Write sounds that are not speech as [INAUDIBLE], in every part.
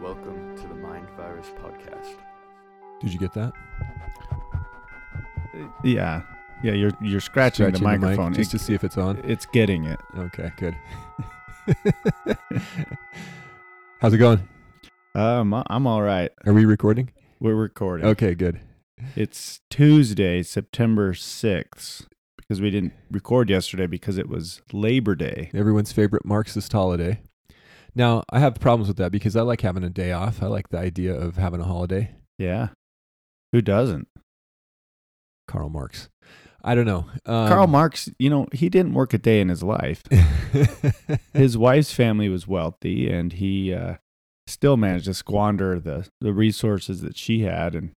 Welcome to the Mind Virus Podcast. Did you get that? Yeah, yeah. You're you're scratching, the Scratching mic microphone. just It- to see if it's on. it's getting it. Okay, good. [LAUGHS] How's it going? Um, I'm all right. Are we recording? We're recording. Okay, good. It's Tuesday, September sixth, because we didn't record yesterday because it was Labor Day. Everyone's favorite Marxist holiday. Now, I have problems with that because I like having a day off. I like the idea of having a holiday. Yeah, who doesn't? Karl Marx. I don't know. Um, Karl Marx. You know, he didn't work a day in his life. [LAUGHS] His wife's family was wealthy, and he uh, still managed to squander the the resources that she had, and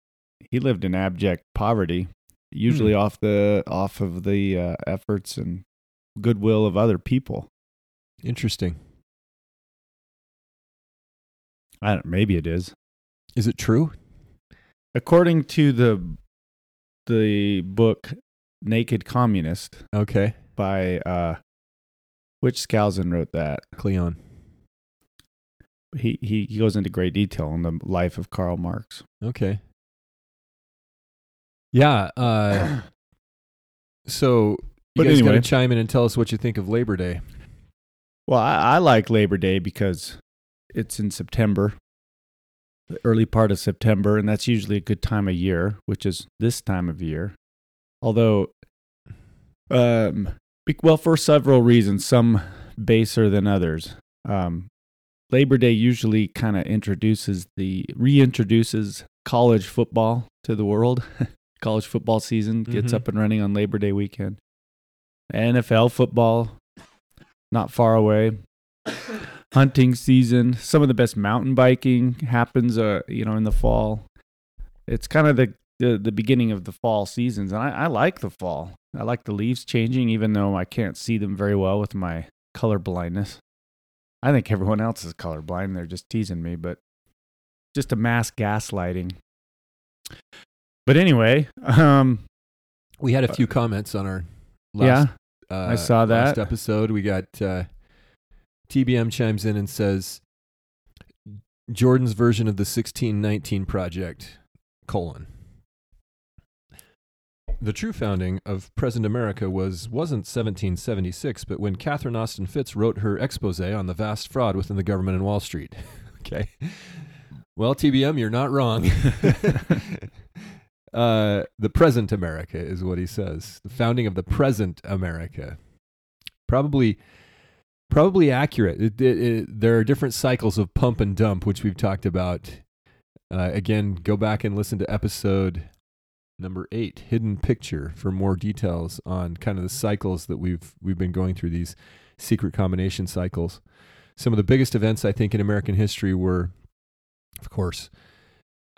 he lived in abject poverty, usually Hmm. off the off of the uh, efforts and goodwill of other people. Interesting. I don't. Maybe it is. Is it true? According to the the book Naked Communist Okay. by uh which Skousen wrote that. Cleon. He, he he goes into great detail on the life of Karl Marx. Okay. Yeah. Uh, [COUGHS] so you But guys anyway. to chime in and tell us what you think of Labor Day. Well, I, I like Labor Day because it's in September, the early part of September, and that's usually a good time of year, which is this time of year. Although, um, well, for several reasons, some baser than others. Um, Labor Day usually kind of introduces the reintroduces college football to the world. [LAUGHS] college football season gets Mhm. up and running on Labor Day weekend. NFL football not far away. Hunting season, some of the best mountain biking happens, uh, you know, in the fall. It's kind of the, the the beginning of the fall seasons, and I, I like the fall. I like the leaves changing, even though I can't see them very well with my color blindness. I think everyone else is colorblind. They're just teasing me, but just a mass gaslighting. But anyway, um, We had a few comments on our last, yeah, uh, I saw last that. episode. We got uh, TBM chimes in and says Jordan's version of the 1619 project, colon. The true founding of present America was wasn't 1776, but when Catherine Austin Fitts wrote her expose on the vast fraud within the government and Wall Street. [LAUGHS] okay. Well, TBM, you're not wrong. [LAUGHS] uh, the present America is what he says. The founding of the present America. Probably, probably accurate. It, it, it, there are different cycles of pump and dump, which we've talked about. Uh, again, go back and listen to episode number eight, "Hidden Picture," for more details on kind of the cycles that we've we've been going through. These secret combination cycles. Some of the biggest events I think in American history were, of course,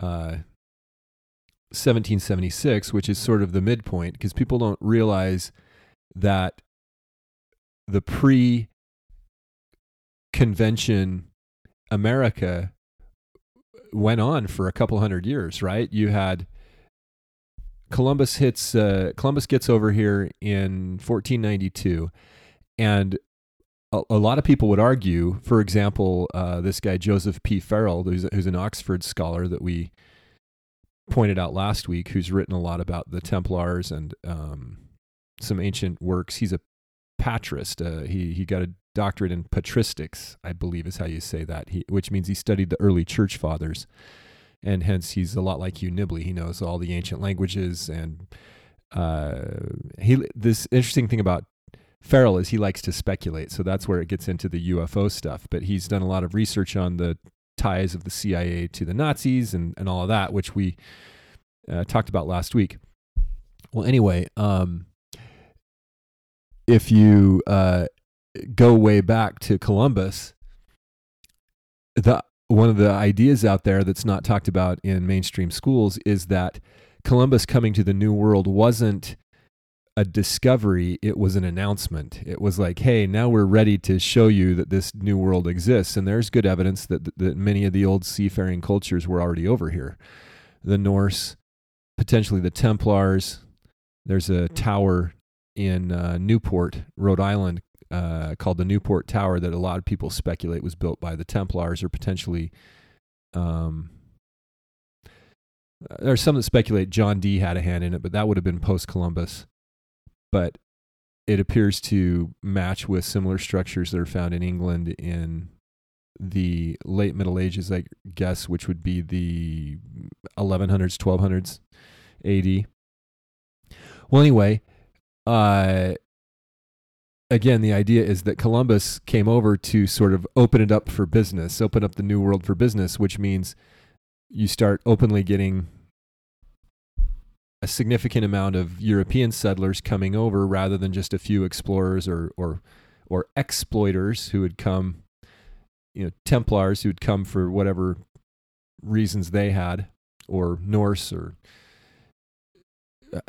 uh, 1776, which is sort of the midpoint, because people don't realize that the pre convention America went on for a couple hundred years, right? You had Columbus hits, uh, Columbus gets over here in 1492, and a, lot of people would argue, for example, uh, this guy Joseph P. Farrell, who's, who's an Oxford scholar that we pointed out last week, who's written a lot about the Templars and um, some ancient works. He's a patrist. Uh, he he got a doctorate in patristics, I believe is how you say that. He, which means he studied the early church fathers, and hence he's a lot like you, Nibley. He knows all the ancient languages, and uh, he. This interesting thing about Farrell is he likes to speculate, so that's where it gets into the UFO stuff. But he's done a lot of research on the ties of the CIA to the Nazis and, and all of that, which we uh, talked about last week. Well, anyway, um, if you uh, go way back to Columbus, the one of the ideas out there that's not talked about in mainstream schools is that Columbus coming to the New World wasn't a discovery, it was an announcement. It was like, hey, now we're ready to show you that this new world exists. And there's good evidence that, that many of the old seafaring cultures were already over here. The Norse, potentially the Templars. There's a tower in uh, Newport, Rhode Island, uh, called the Newport Tower that a lot of people speculate was built by the Templars or potentially. Um, there's some that speculate John Dee had a hand in it, but that would have been post Columbus but it appears to match with similar structures that are found in England in the late Middle Ages, I guess, which would be the 1100s, 1200s AD. Well, anyway, uh, again, the idea is that Columbus came over to sort of open it up for business, open up the new world for business, which means you start openly getting a significant amount of European settlers coming over rather than just a few explorers or or or exploiters who would come, you know, Templars who'd come for whatever reasons they had, or Norse or uh,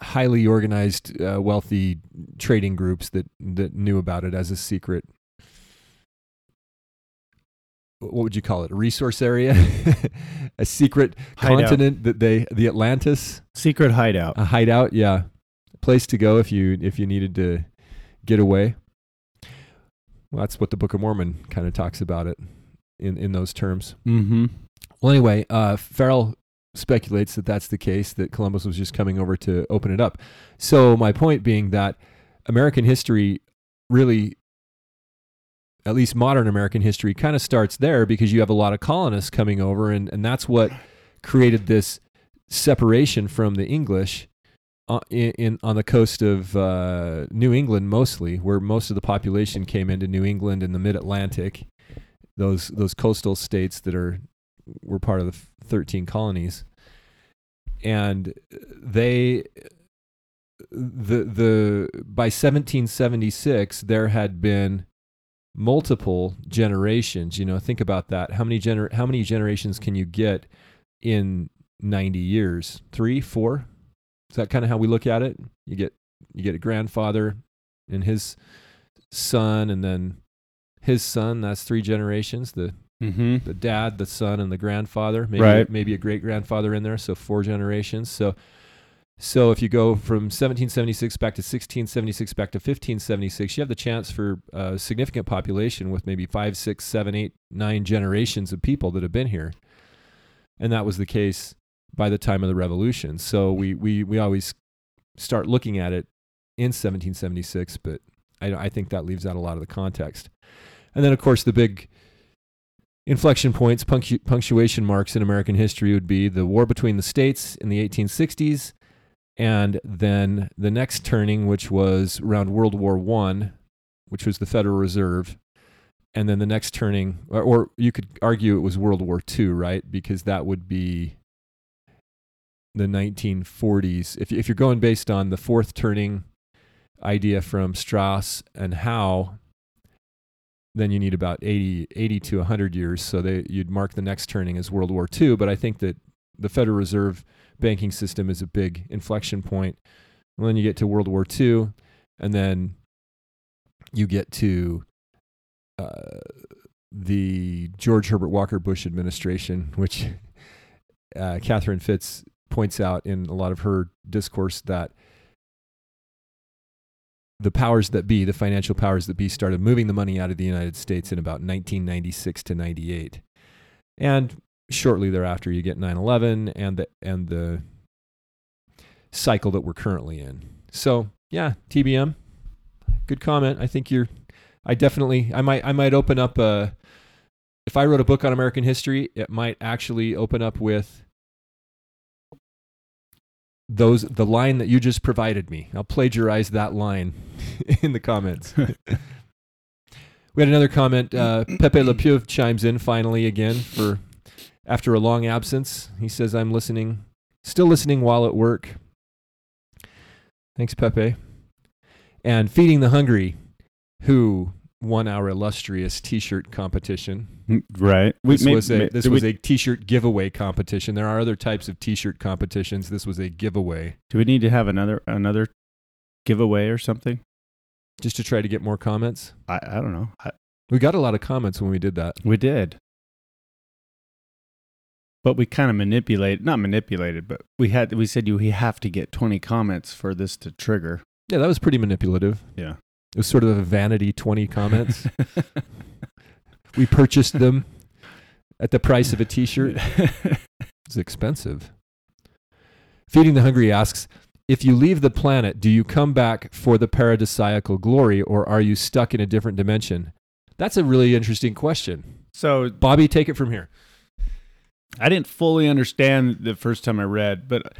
highly organized, uh, wealthy trading groups that that knew about it as a secret what would you call it? A resource area, [LAUGHS] a secret Hideout. continent that they the Atlantis, Secret hideout. a hideout. Yeah, a place to go if you if you needed to get away. Well, that's what the Book of Mormon kind of talks about it in in those terms. Mm-hmm. Well, anyway, uh, Farrell speculates that that's the case, that Columbus was just coming over to open it up. So, my point being that American history really, at least modern American history, kind of starts there because you have a lot of colonists coming over, and, and that's what created this separation from the English. uh, In, in on the coast of uh, New England, mostly, where most of the population came into New England in the Mid Atlantic, those those coastal states that are were part of the 13 colonies. And they the the by 1776 there had been multiple generations you know think about that. How many gener- how many generations can you get in 90 years? 3 4 is that kind of how we look at it? You get you get a grandfather and his son and then his son that's three generations the Mm-hmm. the dad, the son, and the grandfather. Maybe Right. maybe a great grandfather in there. So four generations. So so if you go from 1776 back to 1676 back to 1576, you have the chance for a significant population with maybe five, six, seven, eight, nine generations of people that have been here. And that was the case by the time of the revolution. So we we we always start looking at it in 1776, but I, I think that leaves out a lot of the context. And then, of course, the big inflection points, punctu- punctuation marks in American history would be the war between the states in the 1860s, and then the next turning, which was around World War One, which was the Federal Reserve, and then the next turning, or, or you could argue it was World War Two, right? Because that would be the 1940s. If, if you're going based on the fourth turning idea from Strauss and Howe, then you need about 80, 80 to 100 years. So they, you'd mark the next turning as World War II. But I think that the Federal Reserve banking system is a big inflection point. And then you get to World War II, and then you get to uh, the George Herbert Walker Bush administration, [LAUGHS] which uh, Catherine Fitts points out in a lot of her discourse that the powers that be, the financial powers that be, started moving the money out of the United States in about 1996 to 98. And shortly thereafter, you get 9 11 and the, and the cycle that we're currently in. So, yeah, TBM, good comment. I think you're, I definitely, I might, I might open up a, if I wrote a book on American history, it might actually open up with those the line that you just provided me. I'll plagiarize that line [LAUGHS] in the comments. [LAUGHS] we had another comment. Uh, [CLEARS THROAT] Pepe Le Pew chimes in finally again for after a long absence. He says, "I'm listening, still listening while at work." Thanks, Pepe. And feeding the hungry, who won our illustrious T-shirt competition. Right. We- This may- was a may- this was we, a T-shirt giveaway competition. There are other types of T-shirt competitions. This was a giveaway, Do we need to have another another giveaway or something? just to try to get more comments. I, I don't know. I, We got a lot of comments when we did that. we did. But we kind of manipulated, not manipulated, but we had we said you we have to get 20 comments for this to trigger. Yeah, that was pretty manipulative. Yeah. It was sort of a vanity 20 comments. [LAUGHS] we purchased them at the price of a T-shirt. [LAUGHS] It's expensive. Feeding the Hungry asks, if you leave the planet, do you come back for the paradisiacal glory or are you stuck in a different dimension? That's a really interesting question. so Bobby, take it from here. I didn't fully understand the first time I read, but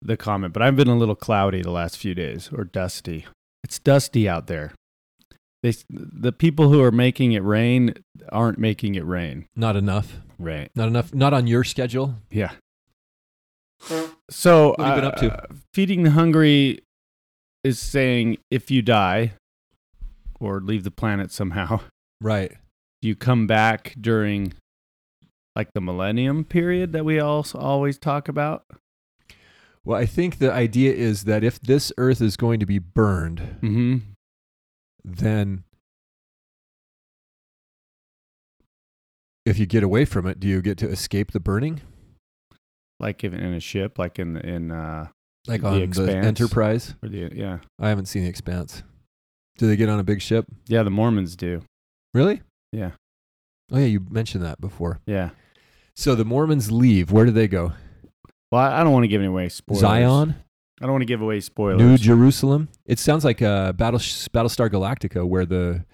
the comment, but I've been a little cloudy the last few days or dusty. It's dusty out there. They the people who are making it rain aren't making it rain. Not enough. Right. Not enough. Not on your schedule. Yeah. So What have you been up to? uh, Feeding the Hungry is saying if you die or leave the planet somehow, Right. you come back during like the millennium period that we also always talk about. Well, I think the idea is that if this earth is going to be burned, Mm-hmm. Then if you get away from it, do you get to escape the burning? Like if in a ship, like in in uh Like The on the Expanse? Enterprise? or the yeah I haven't seen the Expanse. Do they get on a big ship? yeah the Mormons do Really? yeah Oh yeah, you mentioned that before. yeah. So the Mormons leave. Where do they go? Well, I, I don't want to give any away spoilers. Zion, I don't want to give away spoilers. New Jerusalem. It sounds like uh, Battle Battlestar Galactica, where the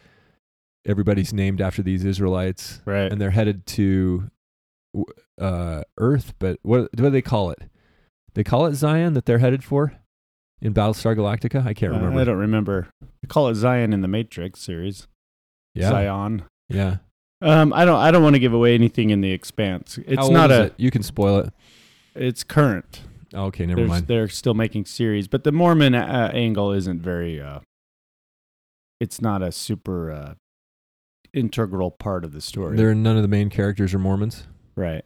everybody's named after these Israelites, right. and they're headed to uh, Earth. But what, what do they call it? They call it Zion that they're headed for in Battlestar Galactica. I can't Uh, remember. I don't remember. They call it Zion in the Matrix series. yeah, Zion. yeah. Um, I don't. I don't want to give away anything in the Expanse. It's How not is a. it? You can spoil it. It's current. Oh, okay, never There's- mind. They're still making series, but the Mormon uh, angle isn't very. Uh, it's not a super uh, integral part of the story. There, are none of the main characters are Mormons. right.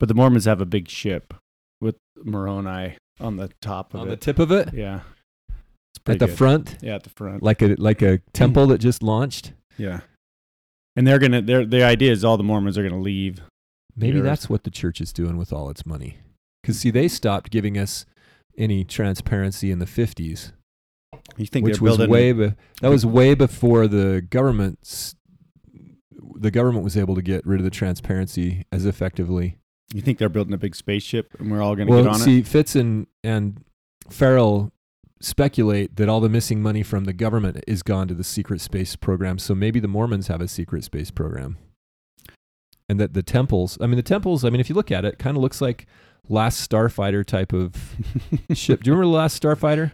But the Mormons have a big ship with Moroni on the top of it. On the tip of it, yeah. At the good. front, Yeah, at the front. like a like a [CLEARS THROAT] temple that just launched. Yeah. And they're gonna. Their the idea is all the Mormons are gonna leave. Maybe that's what the church is doing with all its money. Because see, they stopped giving us any transparency in the fifties, You think which they're was way be- that was way before the government's the government was able to get rid of the transparency as effectively. you think they're building a big spaceship, and we're all gonna Well, get on see, it? See, Fitts and and Farrell speculate that all the missing money from the government is gone to the secret space program. So maybe the Mormons have a secret space program. And that the temples, I mean, the temples, I mean, if you look at it, kind of looks like Last Starfighter type of ship. Do you remember the Last Starfighter?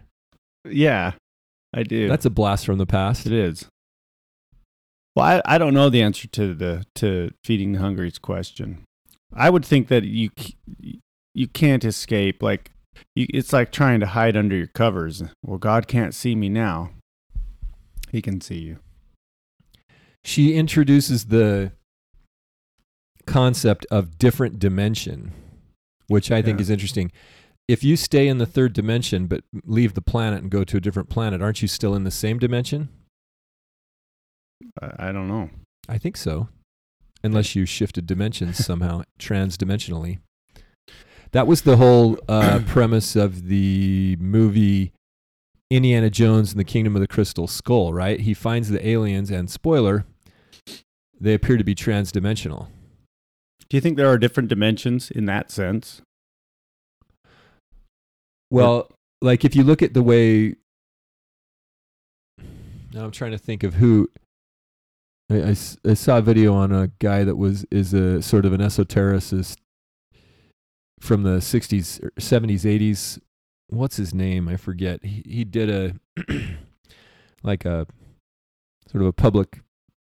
yeah, I do. That's a blast from the past. it is. Well, I, I don't know the answer to the to feeding the hungry's question. I would think that you you can't escape. Like you, it's like trying to hide under your covers. Well, God can't see me now. He can see you. She introduces the concept of different dimension, which I think Yeah. is interesting. If you stay in the third dimension but leave the planet and go to a different planet, aren't you still in the same dimension? I, I don't know. I think so. Unless you shifted dimensions [LAUGHS] somehow, transdimensionally. That was the whole uh, [COUGHS] premise of the movie Indiana Jones and the Kingdom of the Crystal Skull, right? He finds the aliens, and spoiler, they appear to be transdimensional. Do you think there are different dimensions in that sense? Well, like if you look at the way, now I'm trying to think of who. I I saw a video on a guy that was is a sort of an esotericist from the 60s, or 70s, 80s. What's his name? I forget. He he did a [CLEARS THROAT] like a sort of a public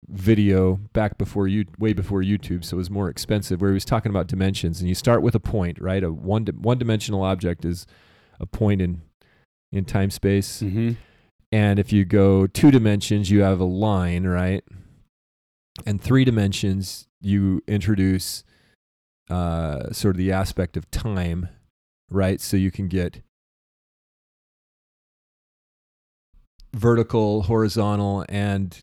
video back before you way before YouTube, so it was more expensive. Where he was talking about dimensions, and you start with a point, right? A one one dimensional object is a point in in time space, Mm-hmm. And if you go two dimensions, you have a line, right? And three dimensions, you introduce uh, sort of the aspect of time, right? So you can get vertical, horizontal, and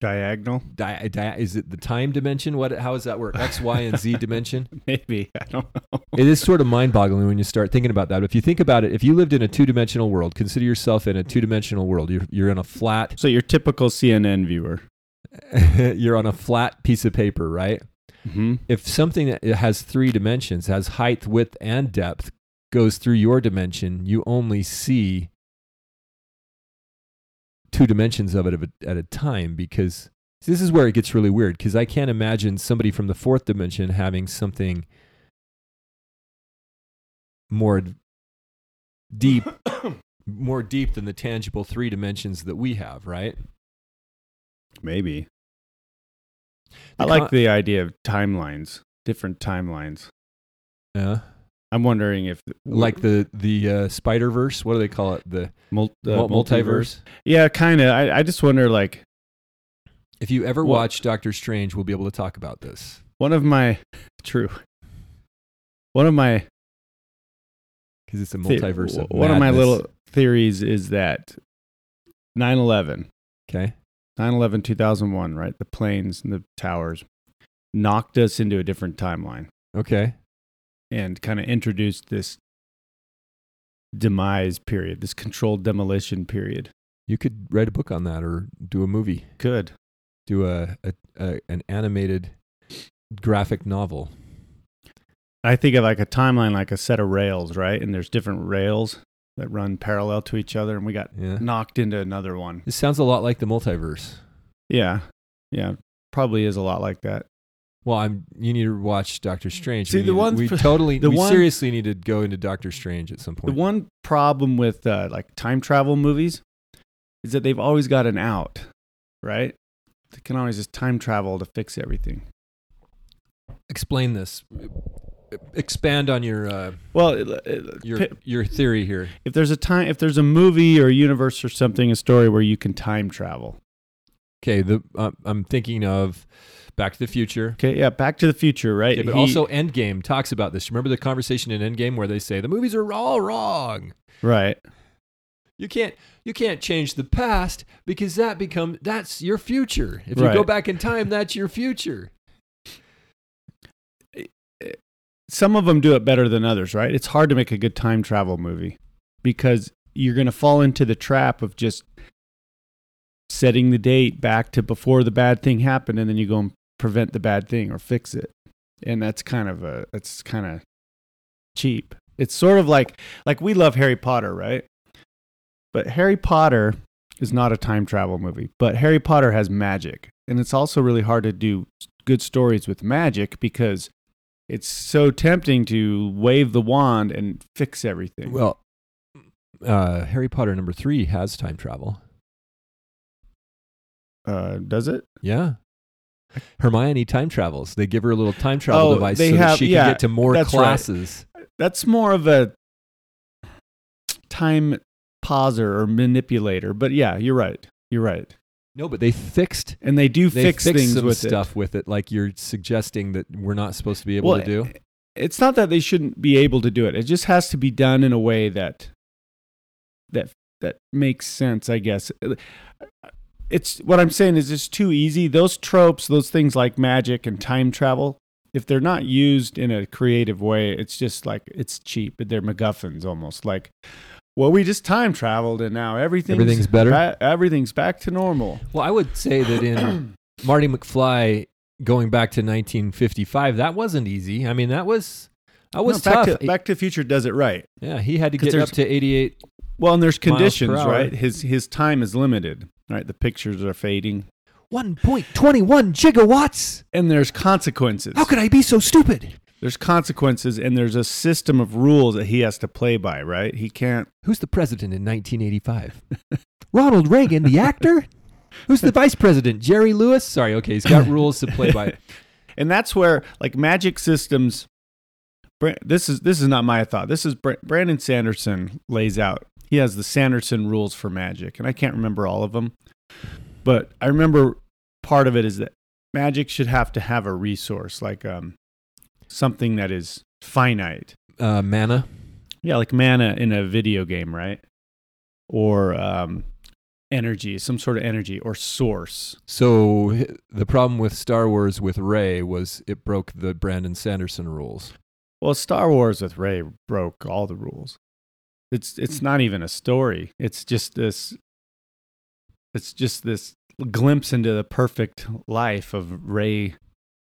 Diagonal, di- di- is it the time dimension? What? How does that work? X, Y, and Z [LAUGHS] dimension. maybe. I don't know. it is sort of mind-boggling when you start thinking about that. But If you think about it, if you lived in a two-dimensional world, consider yourself in a two-dimensional world. You're you're in a flat. So your typical CNN viewer. [LAUGHS] you're on a flat piece of paper, right? Mm-hmm. If something that has three dimensions, has height, width, and depth, goes through your dimension, you only see two dimensions of it at a, time because this is where it gets really weird because I can't imagine somebody from the fourth dimension having something more deep [COUGHS] more deep than the tangible three dimensions that we have, right? Maybe. The I like con- the idea of timelines, different timelines. Yeah. I'm wondering if Like the the uh, Spider Verse, what do they call it? The mul- the mul- multiverse. Yeah, kind of. I, I just wonder, like, If you ever Well- watch Doctor Strange, we'll be able to talk about this. one of my [LAUGHS] true, one of my because it's a the- multiverse of one of my little theories is that 9/11, okay 9/11 2001, right? The planes and the towers knocked us into a different timeline okay and kind of introduced this demise period, this controlled demolition period. you could write a book on that or do a movie Good. do a, a, a an animated graphic novel I think of like a timeline like a set of rails, right? And there's different rails that run parallel to each other and we got yeah knocked into another one. this sounds a lot like the multiverse Yeah. Yeah. Probably is a lot like that. Well i'm you need to watch doctor strange See, we the one- we totally the we one- seriously need to go into doctor strange at some point. The one problem with uh, like time travel movies is that they've always got an out, right? They can always just time travel to fix everything. explain this expand on your uh, Well, it- it- your pi- your theory here if there's a time, if there's a movie or a universe or something, a story where you can time travel. okay the uh, i'm thinking of back to the future Okay, yeah, Back to the Future, right? Okay, but He- also Endgame talks about this. Remember the conversation in Endgame where they say the movies are all wrong. right. You can't you can't change the past because that become that's your future. If you Right. go back in time, that's your future. some of them do it better than others, right? It's hard to make a good time travel movie because you're going to fall into the trap of just setting the date back to before the bad thing happened and then you go and prevent the bad thing or fix it. And that's kind of a that's kind of cheap. It's sort of like like we love Harry Potter, right? But Harry Potter is not a time travel movie, but Harry Potter has magic. And it's also really hard to do good stories with magic because it's so tempting to wave the wand and fix everything. Well, uh, Harry Potter number three has time travel. uh, does it? Yeah. Hermione time travels. They give her a little time travel Oh, device so that she yeah, can get to more that's right. classes. That's more of a time pauser or manipulator. But yeah, you're right. You're right. No, but they fixed And they do they fix fixed things with stuff with it, like you're suggesting that we're not supposed to be able Well, to do. It's not that they shouldn't be able to do it. It just has to be done in a way that that that makes sense, I guess. It's what I'm saying is it's too easy. Those tropes, those things like magic and time travel, if they're not used in a creative way, it's just like it's cheap. They're MacGuffins almost. Like, well, we just time traveled and now everything's Everything's better? ba- everything's back to normal. Well, I would say that in [COUGHS] Marty McFly going back to 1955, that wasn't easy. I mean, that was that was No, back tough. To, back to Future does it right. yeah, he had to get up to 88. Well, and there's conditions, right? His his time is limited, right? The pictures are fading, 1.21 gigawatts. and there's consequences. How could I be so stupid? There's consequences, and there's a system of rules that he has to play by, right? He can't. Who's the president in 1985? [LAUGHS] Ronald Reagan, the actor? Who's the vice president? Jerry Lewis? Sorry, okay, he's got [LAUGHS] rules to play by. And that's where like magic systems. This is this is not my thought. This is Bra- Brandon Sanderson lays out. He has the Sanderson rules for magic, and I can't remember all of them, but I remember part of it is that magic should have to have a resource like um something that is finite. Uh, mana. Yeah, like mana in a video game, right? Or um energy, some sort of energy or source. So the problem with Star Wars with Rey was it broke the Brandon Sanderson rules. Well, Star Wars with Rey broke all the rules. It's it's not even a story. It's just this it's just this glimpse into the perfect life of Rey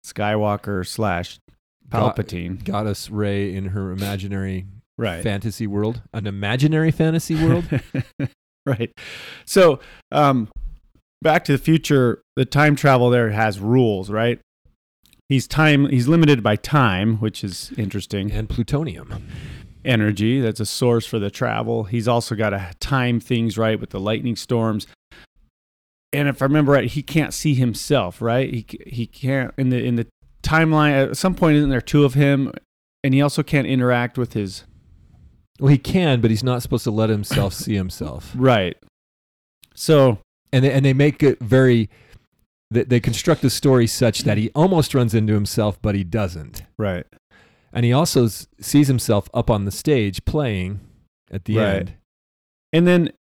Skywalker slash Palpatine. Got us Rey in her imaginary right. fantasy world, an imaginary fantasy world. [LAUGHS] right. So, um, Back to the Future, the time travel there has rules, right? He's time. He's limited by time, which is interesting. and plutonium. Energy. That's a source for the travel. He's also got to time things right with the lightning storms. And if I remember right, he can't see himself. Right? He he can't in the in the timeline. At some point, isn't there two of him? And he also can't interact with his Well, he can, but he's not supposed to let himself [COUGHS] see himself. right. So And they, and they make it very. They, they construct the story such that he almost runs into himself, but he doesn't. right. And he also s- sees himself up on the stage playing at the Right. end. And then,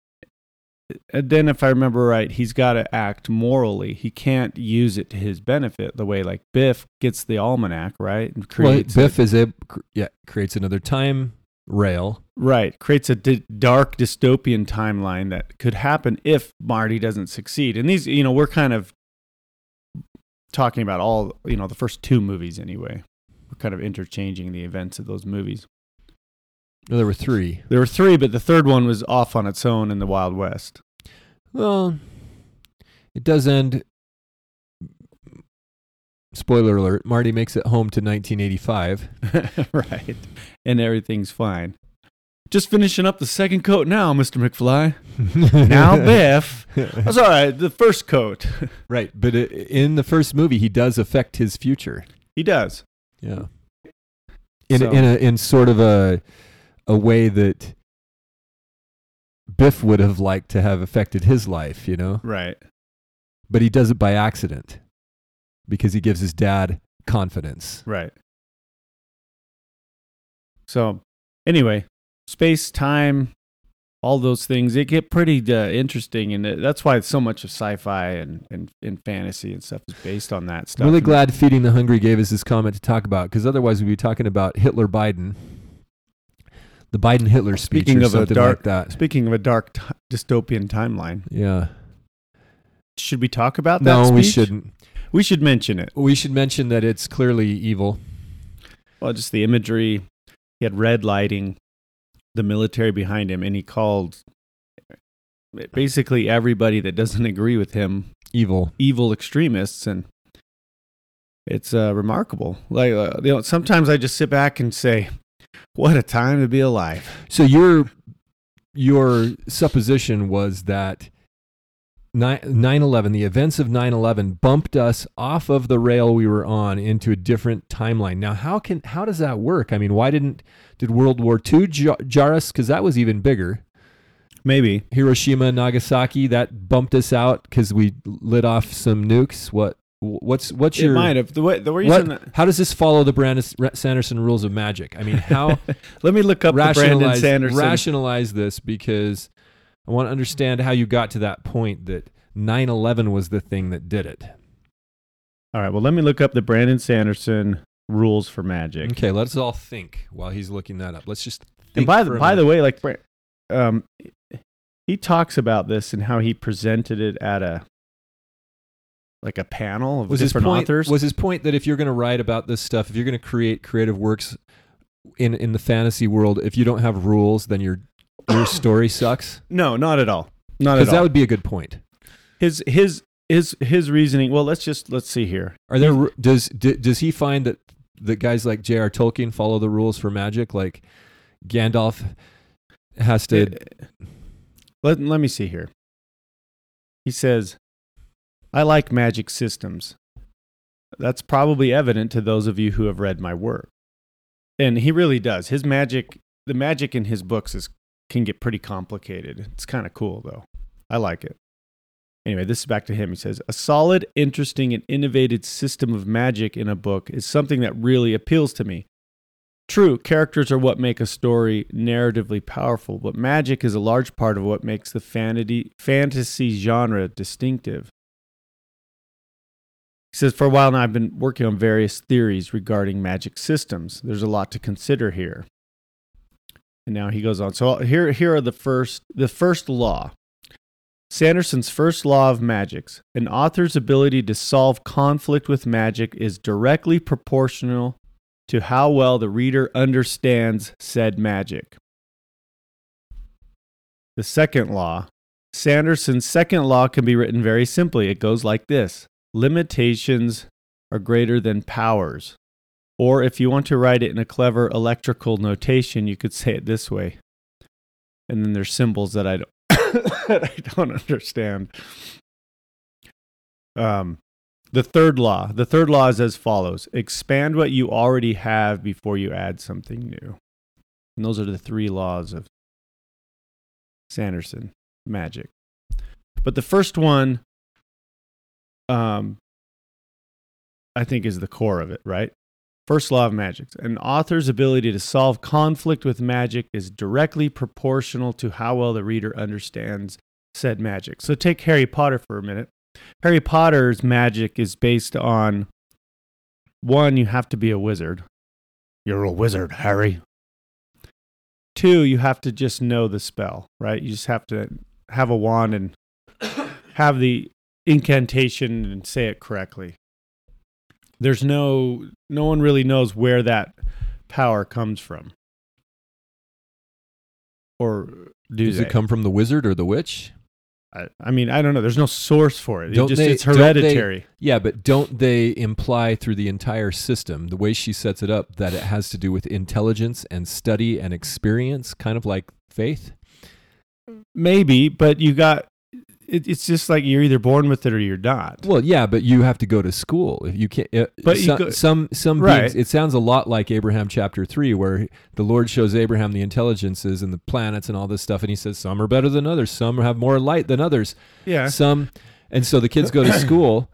and then if I remember right, he's got to act morally. He can't use it to his benefit the way like Biff gets the almanac, right? And Well, creates Biff a, is a yeah creates another time rail. right creates a di- dark dystopian timeline that could happen if Marty doesn't succeed. And these, you know, we're kind of talking about all, you know, the first two movies anyway. We're kind of interchanging the events of those movies. No, there were three. There were three, but the third one was off on its own in the Wild West. Well, it does end. Spoiler alert: Marty makes it home to 1985. [LAUGHS] right. And everything's fine. Just finishing up the second coat now, Mr. McFly. Now, [LAUGHS] Biff. [LAUGHS] That's all right. The first coat. right, but in the first movie, he does affect his future. he does. Yeah, in So- in a in sort of a a way that Biff would have liked to have affected his life, you know. Right. But he does it by accident because he gives his dad confidence. Right. So, anyway, space, time, all those things, It get pretty uh, interesting. And uh, that's why so much of sci fi and, and, and fantasy and stuff is based on that stuff. I'm really glad Feeding the Hungry gave us this comment to talk about because otherwise we'd be talking about Hitler Biden, the Biden Hitler speech Speaking or of a something dark- like that. Speaking of a dark t- dystopian timeline, Yeah. should we talk about that? No, we shouldn't. We should mention it. We should mention that it's clearly evil. Well, just the imagery. He had red lighting, the military behind him, and he called basically everybody that doesn't agree with him Evil. evil extremists, and it's uh, remarkable. Like uh, you know, sometimes I just sit back and say, "What a time to be alive." So your your supposition was that 9 11 the events of 9-11 bumped us off of the rail we were on into a different timeline now how can how does that work i mean why didn't did world war ii jar, jar us because that was even bigger Maybe hiroshima nagasaki that bumped us out because we lit off some nukes what what's what's it your might have. The, way, the reason. what, how does this follow the brandon sanderson rules of magic i mean how [LAUGHS] Let me look up the Brandon Sanderson. rationalize this because I want to understand how you got to that point that 9/11 was the thing that did it. All right. Well, let me look up the Brandon Sanderson rules for magic. Okay, let's all think while he's looking that up. Let's just think and by the by the way, like um, he talks about this and how he presented it at a like a panel of was his different point authors. was his point that if you're going to write about this stuff, if you're going to create creative works in in the fantasy world, if you don't have rules, then your your [COUGHS] story sucks. no, not at all. Not at Because that would be a good point. his his his his reasoning. Well, let's just let's see here. Are there does does he find that that guys like J.R. Tolkien follow the rules for magic? Like Gandalf has to. It- let let me see here. He says, "I like magic systems. That's probably evident to those of you who have read my work." And he really does. His magic, the magic in his books is can get pretty complicated. It's kind of cool though. I like it. Anyway, this is back to him. He says, A solid, interesting, and innovative system of magic in a book is something that really appeals to me. True, characters are what make a story narratively powerful, but magic is a large part of what makes the fantasy, fantasy genre distinctive. He says, For a while now, I've been working on various theories regarding magic systems. There's a lot to consider here. And now he goes on. So here, here are the first, the first law. Sanderson's first law of magics an author's ability to solve conflict with magic is directly proportional to how well the reader understands said magic. The second law Sanderson's second law can be written very simply. It goes like this Limitations are greater than powers. Or if you want to write it in a clever electrical notation, you could say it this way. And then there's symbols that I [LAUGHS] that I don't understand. Um, the third law. The third law is as follows expand what you already have before you add something new. And those are the three laws of Sanderson magic. But the first one, um, I think, is the core of it, right? First law of magic. An author's ability to solve conflict with magic is directly proportional to how well the reader understands said magic. So take Harry Potter for a minute. Harry Potter's magic is based on one, you have to be a wizard. You're a wizard, Harry. Two, you have to just know the spell, right? You just have to have a wand and [COUGHS] have the incantation and say it correctly there's no no one really knows where that power comes from or do Does they? it come from the wizard or the witch? I, I mean i don't know there's no source for it, it just they- it's don't they- hereditary Yeah, but don't they imply through the entire system, the way she sets it up, that it has to do with intelligence and study and experience, kind of like faith? maybe but you got it, it's just like you're either born with it or you're not Well, yeah, but you have to go to school. If you can't, uh, But you some, go- some some Right. beings, it sounds a lot like Abraham chapter three, where the Lord shows Abraham the intelligences and the planets and all this stuff, and he says some are better than others, some have more light than others, yeah some, and so the kids go to [COUGHS] school.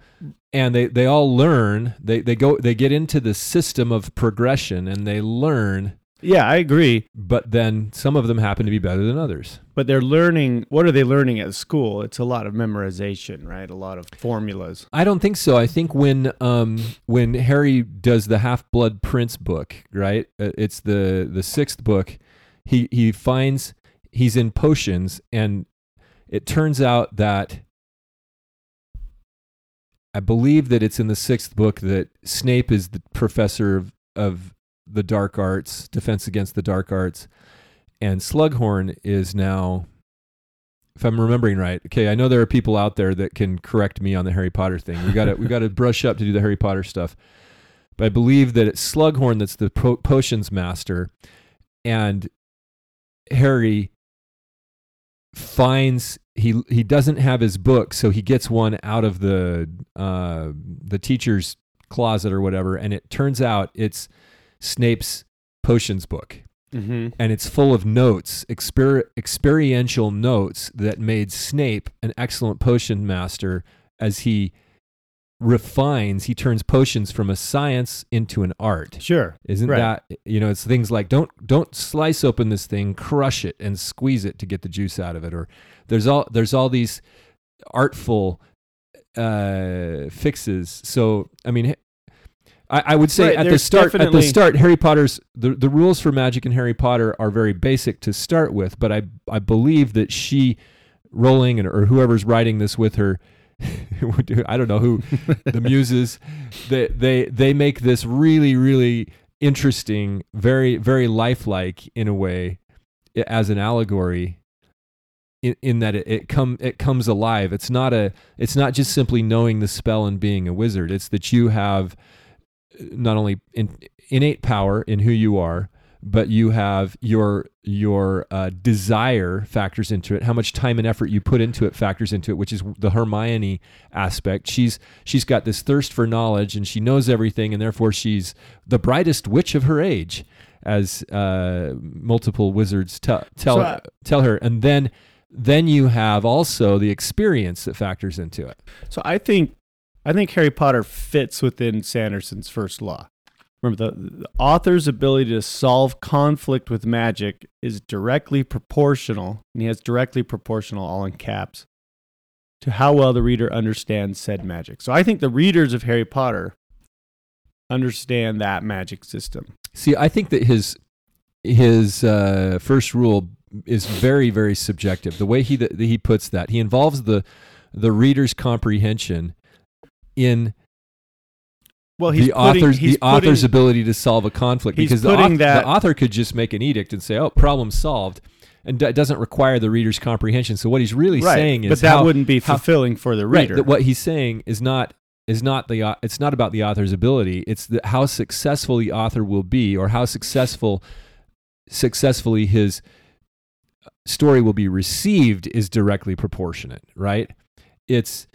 And they, they all learn. They, they go. They get into the system of progression, and they learn. Yeah i agree But then some of them happen to be better than others. but they're learning what are they learning at school it's a lot of memorization right a lot of formulas I don't think so. I think when um when Harry does the Half Blood Prince book, right? uh, It's the the sixth book. He he finds he's in potions, and it turns out that I believe that it's in the sixth book that Snape is the professor of, of the dark arts, defense against the dark arts, and Slughorn is now if I'm remembering right. Okay, I know there are people out there that can correct me on the Harry Potter thing. We got to we got to [LAUGHS] brush up to do the Harry Potter stuff. But I believe that it's Slughorn that's the po- potions master, and Harry finds he he doesn't have his book, so he gets one out of the uh, the teacher's closet or whatever, and it turns out it's Snape's potions book mm-hmm. and it's full of notes, exper- experiential notes that made Snape an excellent potion master as he refines, he turns potions from a science into an art. sure Isn't Right. that you know, it's things like don't don't slice open this thing, crush it and squeeze it to get the juice out of it or there's all there's all these artful uh fixes. So, I mean I, I would say Right, at the start at the start Harry Potter's the, the rules for magic in Harry Potter are very basic to start with, but I I believe that she Rowling and or whoever's writing this with her [LAUGHS] I don't know who the [LAUGHS] muses they they they make this really really interesting very very lifelike in a way as an allegory in, in that it, it come it comes alive. It's not a it's not just simply knowing the spell and being a wizard. It's that you have not only in, innate power in who you are but you have your your uh, desire factors into it how much time and effort you put into it factors into it which is the hermione aspect she's she's got this thirst for knowledge and she knows everything and therefore she's the brightest witch of her age as uh, multiple wizards tell tell So I- tell her, and then then you have also the experience that factors into it. So I think I think Harry Potter fits within Sanderson's first law. Remember the, the author's ability to solve conflict with magic is directly proportional, and he has directly proportional all in caps to how well the reader understands said magic. So I think the readers of Harry Potter understand that magic system. See, I think that his his uh, first rule is very very subjective. The way he that he puts that, he involves the the reader's comprehension in Well, he's the putting, author's the author's ability to solve a conflict because the, putting auth- that- the author could just make an edict and say, "Oh, problem solved," and that doesn't require the reader's comprehension. So what he's really right, saying is, but that how- wouldn't be how- fulfilling for the right, reader. that what he's saying is not is not the it's not about the author's ability. It's the, how successful the author will be, or how successful successfully his story will be received is directly proportionate. Right? It's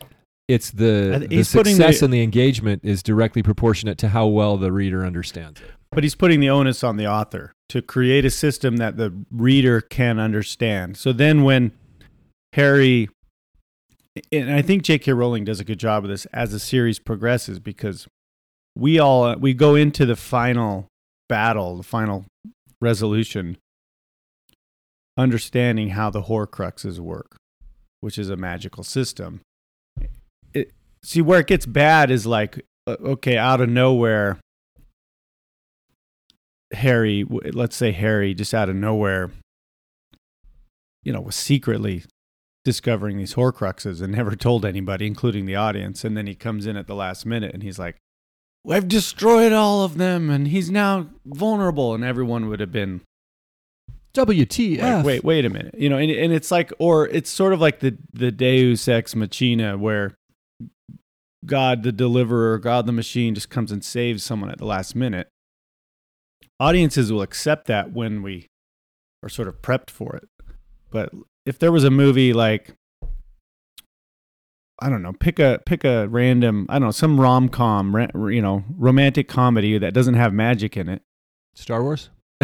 it's the, the success the- and the engagement is directly proportionate to how well the reader understands it. But he's putting the onus on the author to create a system that the reader can understand. So then when Harry and I think J.K. Rowling does a good job of this as the series progresses because we all we go into the final battle, the final resolution understanding how the horcruxes work, which is a magical system. See where it gets bad is like okay, out of nowhere Harry, let's say Harry, just out of nowhere, you know, was secretly discovering these Horcruxes and never [LAUGHS] told anybody, including the audience. And then he comes in at the last minute and he's like, "I've destroyed all of them, and he's now vulnerable." And everyone would have been WTF? like, "Wait, wait a minute," you know. And, and it's like, or it's sort of like the the Deus ex machina, where God, the deliverer, God, the machine, just comes and saves someone at the last minute. Audiences will accept that when we are sort of prepped for it. But if there was a movie like, I don't know, pick a pick a random, I don't know, some rom com, you know, romantic comedy that doesn't have magic in it, Star Wars? [LAUGHS]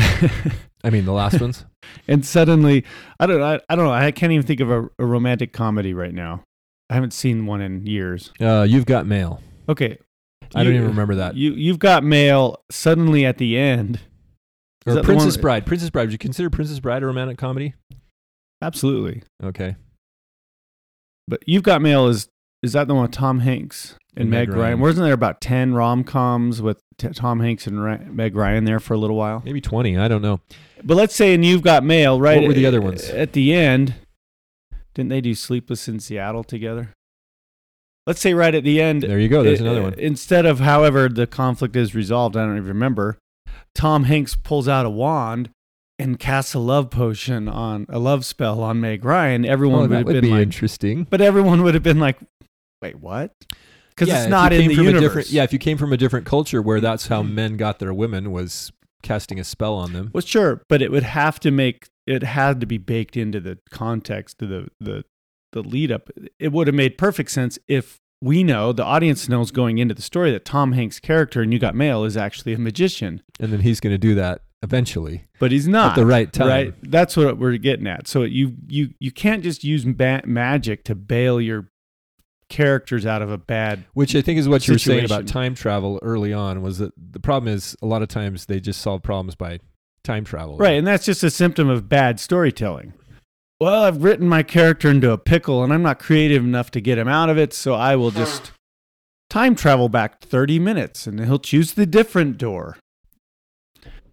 I mean, the last ones. and suddenly, I don't, I, I don't know, I can't even think of a, a romantic comedy right now. I haven't seen one in years. Uh, you've got mail. Okay, I don't even remember that. You you've got mail suddenly at the end. Is or that the Princess one- Bride. Princess Bride. Would you consider Princess Bride a romantic comedy? Absolutely. Okay. But you've got mail is is that the one with Tom Hanks and, Meg, Ryan? Wasn't there about ten rom coms with t- Tom Hanks and Ry- Meg Ryan there for a little while? Maybe 20. I don't know. But let's say in you've got mail, right? What were the other ones? At the end, didn't they do Sleepless in Seattle together? Let's say right at the end. There you go. There's uh, another one. Instead of however the conflict is resolved, I don't even remember. Tom Hanks pulls out a wand and casts a love potion on a love spell on Meg Ryan. Everyone Oh, would that have would been be like, interesting. but everyone would have been like, "Wait, what?" Because Yeah, it's not in the from a universe. different- yeah, if you came from a different culture where that's how men got their women was casting a spell on them. Well, sure, but it would have to make it had to be baked into the context of the the the lead up. It would have made perfect sense if we know the audience knows going into the story that Tom Hanks' character in You Got Mail is actually a magician, And then he's going to do that eventually but he's not at the right time. Right, that's what we're getting at. So you you you can't just use ba- magic to bail your characters out of a bad. Which I think is what you were saying about time travel early on was that the problem is a lot of times they just solve problems by time travel. Right, and that's just a symptom of bad storytelling. Well, I've written my character into a pickle and I'm not creative enough to get him out of it, so I will just time travel back 30 minutes and he'll choose the different door.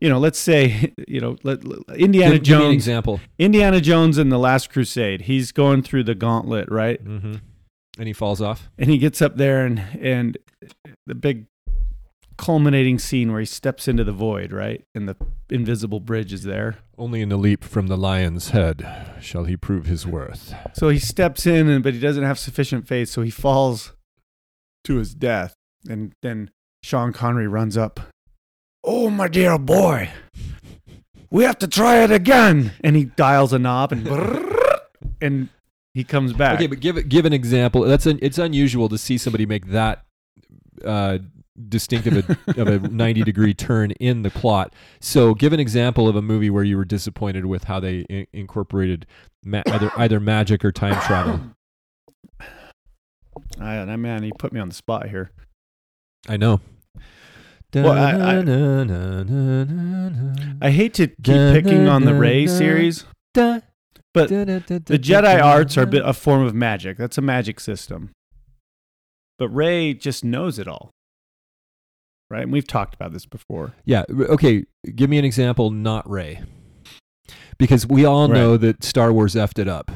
You know, let's say, [LAUGHS] you know, let, let- Indiana Give, give me an Jones, example. Indiana Jones in the Last Crusade. He's going through the gauntlet, right? hmm And he falls off. And he gets up there and and the big culminating scene where he steps into the void, right? And the invisible bridge is there. Only in a leap from the lion's head shall he prove his worth. So he steps in, and but he doesn't have sufficient faith, so he falls to his death. And then Sean Connery runs up. Oh, my dear boy, we have to try it again. And he dials a knob, and and he comes back. Okay, but give give an example. That's an, it's unusual to see somebody make that uh, distinctive of a [LAUGHS] 90 degree turn in the plot. So, give an example of a movie where you were disappointed with how they I- incorporated ma- either either magic or time travel. [COUGHS] I, man, he put me on the spot here. I know. Well, I- I- I hate to keep picking on the Rey series, but the Jedi arts are a, bit, a form of magic. That's a magic system. But Rey just knows it all. Right? And we've talked about this before. Yeah. Okay. Give me an example, not Rey. Because we all know that Star Wars effed it up.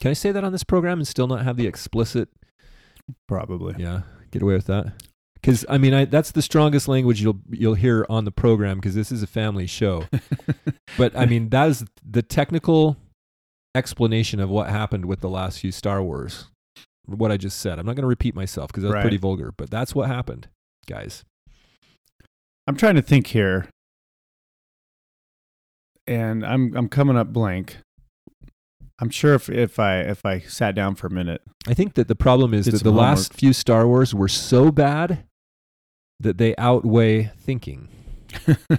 Can I say that on this program and still not have the explicit? Probably. Yeah, get away with that. Because I mean, I, that's the strongest language you'll you'll hear on the program because this is a family show. [LAUGHS] But I mean, that is the technical explanation of what happened with the last few Star Wars. What I just said. I'm not going to repeat myself because that's Right. pretty vulgar. But that's what happened, guys. I'm trying to think here. And I'm I'm coming up blank. I'm sure if, if I if I sat down for a minute. I think that the problem is that the last few Star Wars were so bad that they outweigh thinking.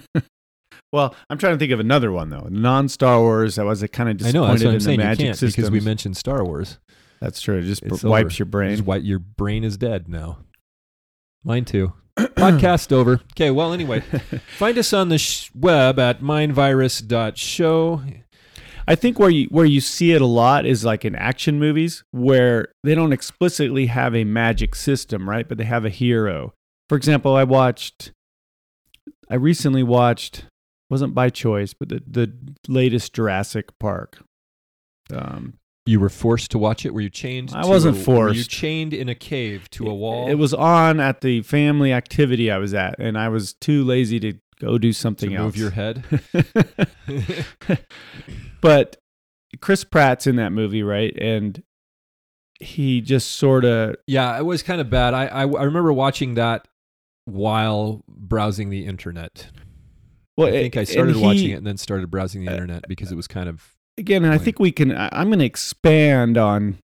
[LAUGHS] well, I'm trying to think of another one though. Non Star Wars. I was kind of I disappointed know that's what in I'm the saying. You magic can't because we mentioned Star Wars. That's true. It just It's wipes over. your brain. Just your brain is dead now. Mine too. [COUGHS] Podcast over. Okay. Well, anyway, [LAUGHS] find us on the sh- web at mindvirus.show. I think where you where you see it a lot is like in action movies where they don't explicitly have a magic system, right? But they have a hero. For example, I watched I recently watched wasn't by choice, but the the latest Jurassic Park. Um You were forced to watch it. Were you chained? I to wasn't a- Were you forced. chained in a cave to a wall? It was on at the family activity I was at and I was too lazy to go do to something else. move your head. [LAUGHS] [LAUGHS] but Chris Pratt's in that movie, right? And he just sort of Yeah, it was kind of bad. I, I I remember watching that while browsing the internet. well, I think I started watching it and then started browsing the internet because it was kind of again, and I think we can. I, I'm going to expand on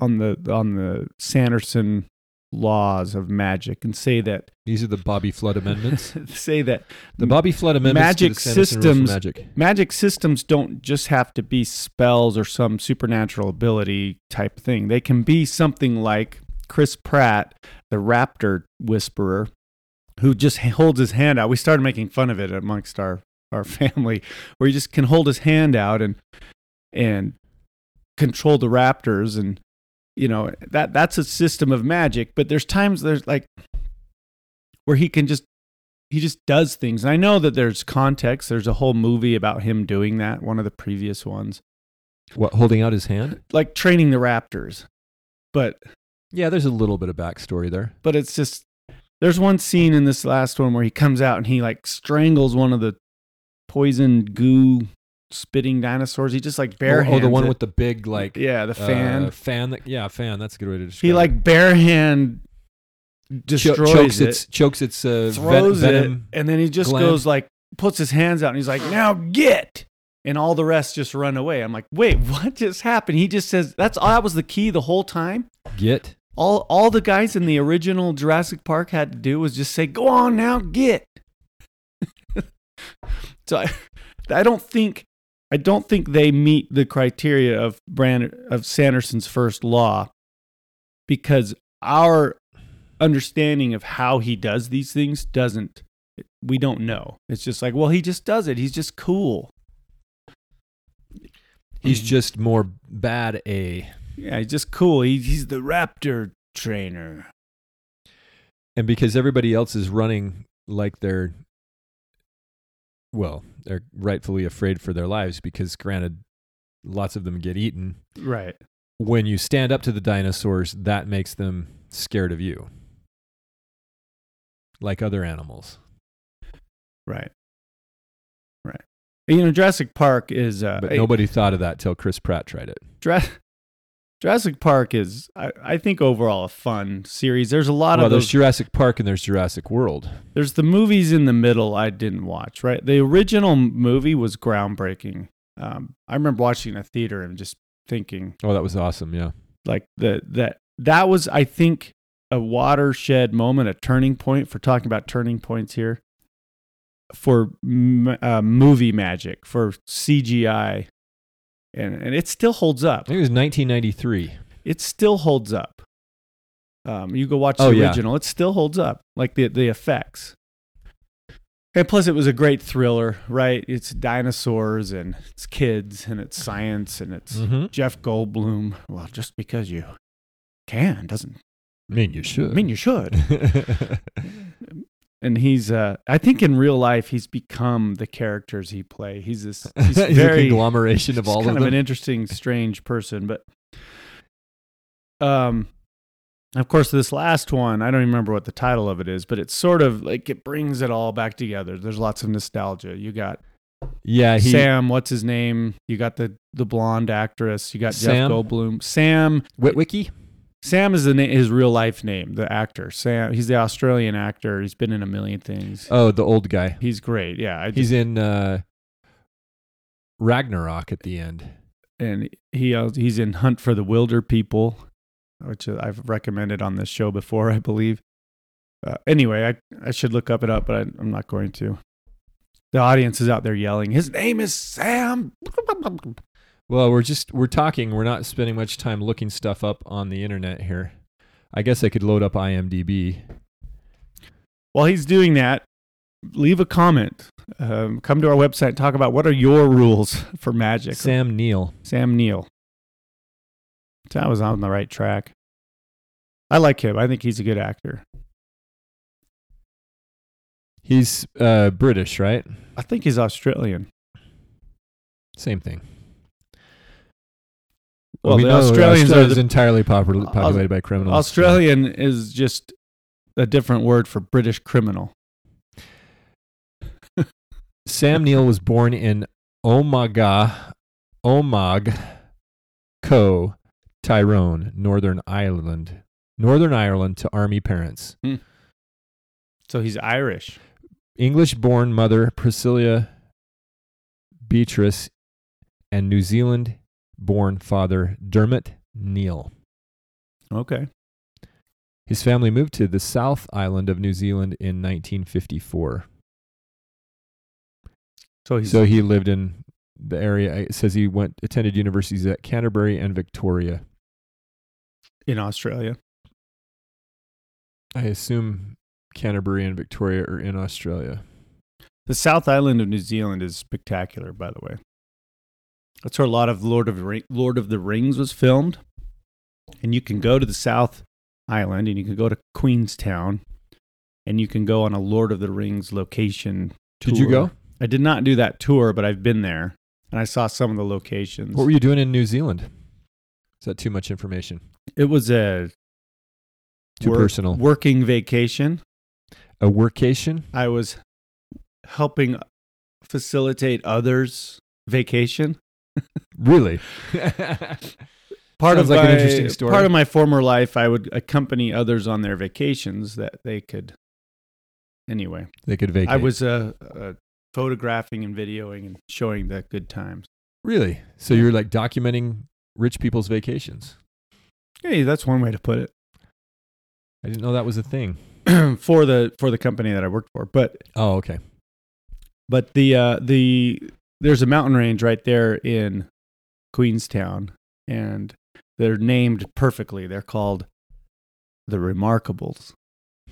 on the on the Sanderson laws of magic and say that these are the Bobby Flood amendments. [LAUGHS] say that The Bobby Flood amendments Magic to the Sanderson rules systems- magic. magic systems don't just have to be spells or some supernatural ability type thing. They can be something like Chris Pratt, the Raptor Whisperer, who just holds his hand out. We started making fun of it amongst our our [LAUGHS] family, where he just can hold his hand out and and control the raptors and you know that that's a system of magic but there's times there's like where he can just he just does things. And I know that there's context. There's a whole movie about him doing that, one of the previous ones. What holding out his hand? Like training the raptors. But Yeah, there's a little bit of backstory there. but it's just there's one scene in this last one where he comes out and he like strangles one of the poison goo spitting dinosaurs. He just like bare oh, oh, the one it. with the big like yeah, the fan. uh, fan. That, yeah, fan. That's a good way to describe. he like bare hand destroys chokes it, its chokes its uh, ven- throws venom. it, and then he just gland. goes like puts his hands out and he's like, "Now get!" And all the rest just run away. I'm like, "Wait, [LAUGHS] what just happened?" He just says, "That's all, that was the key the whole time." Get All all the guys in the original Jurassic Park had to do was just say, "Go on now, get." So I, I don't think I don't think they meet the criteria of Brand of Sanderson's first law because our understanding of how he does these things doesn't we don't know. It's just like, well, he just does it. He's just cool. he's hmm. just more bad a. Yeah, he's just cool. He, he's the raptor trainer. and because everybody else is running like they're well they're rightfully afraid for their lives because granted lots of them get eaten Right. when you stand up to the dinosaurs that makes them scared of you like other animals Right. Right. You know, Jurassic Park is uh, but nobody thought of that till chris pratt tried it Jurassic Park is, I, I think, overall a fun series. There's a lot well of there's those. jurassic park and there's jurassic world There's the movies in the middle I didn't watch. Right, the original movie was groundbreaking. Um, I remember watching in a theater and just thinking, oh that was awesome yeah like the that that was, I think, a watershed moment, a turning point for talking about turning points here for m- uh, movie magic, for CGI. And, and it still holds I up. think it was 1993. It still holds up. Um, you go watch the Oh, yeah. original, it still holds up, like the, the effects. And plus, it was a great thriller, right? It's dinosaurs and it's kids and it's science and it's Mm-hmm. Jeff Goldblum. Well, just because you can doesn't I mean, you should. mean you should. [LAUGHS] and he's, uh, I think in real life, he's become the characters he play. He's this, he's [LAUGHS] He's a conglomeration of all kind of of an interesting, strange person. But, um, of course, this last one, I don't even remember what the title of it is, but it's sort of like it brings it all back together. There's lots of nostalgia. You got yeah, he, Sam, what's his name? You got the the blonde actress. You got Sam? Jeff Goldblum. Sam. Witwicky. Sam is the na- his real life name. The actor. Sam. He's the Australian actor. He's been in a million things. Oh, the old guy. He's great. Yeah. I He's just, in uh, Ragnarok at the end. and he uh, he's in Hunt for the Wilderpeople, which I've recommended on this show before, I believe. Uh, anyway, I I should look up it up, but I, I'm not going to. The audience is out there yelling. His name is Sam. [LAUGHS] Well, we're just we're talking. We're not spending much time looking stuff up on the internet here. I guess I could load up IMDb. While he's doing that, leave a comment. Um, come to our website. Talk about what are your rules [LAUGHS] for magic. Sam Neill. Sam Neill. So I was on the right track. I like him. I think he's a good actor. He's uh, British, right? I think he's Australian. Same thing. Well, we the Australians are the- entirely popul- populated by criminals. Australian is just a different word for British criminal. [LAUGHS] Sam Neill was born in Omaga, Omagh, Co, Tyrone, Northern Ireland. Northern Ireland to army parents. Hmm. So he's Irish. English born mother Priscilla Beatrice and New Zealand born father Dermot Neill. Okay. His family moved to the South Island of New Zealand in 1954. So he's So he lived in the area. It says he went attended universities at Canterbury and Victoria. in Australia. I assume Canterbury and Victoria are in Australia. The South Island of New Zealand is spectacular, by the way. That's where a lot of Lord of the Ring, Lord of the Rings was filmed. And you can go to the South Island and you can go to Queenstown and you can go on a Lord of the Rings location. Did you go? I did not do that tour, but I've been there and I saw some of the locations. What were you doing in New Zealand? Is that too much information? it was a Too work- personal. working vacation. A workation? I was helping facilitate others' vacation. Really? [LAUGHS] part Sounds of like my, an interesting story. Part of my former life, I would accompany others on their vacations that they could. Anyway, they could vacate. I was uh, uh, photographing and videoing and showing the good times. really. So you're like documenting rich people's vacations. Hey, that's one way to put it. I didn't know that was a thing. [CLEARS THROAT] for the for the company that I worked for. But Oh, okay. but the uh, the there's a mountain range right there in Queenstown, and they're named perfectly. They're called the Remarkables.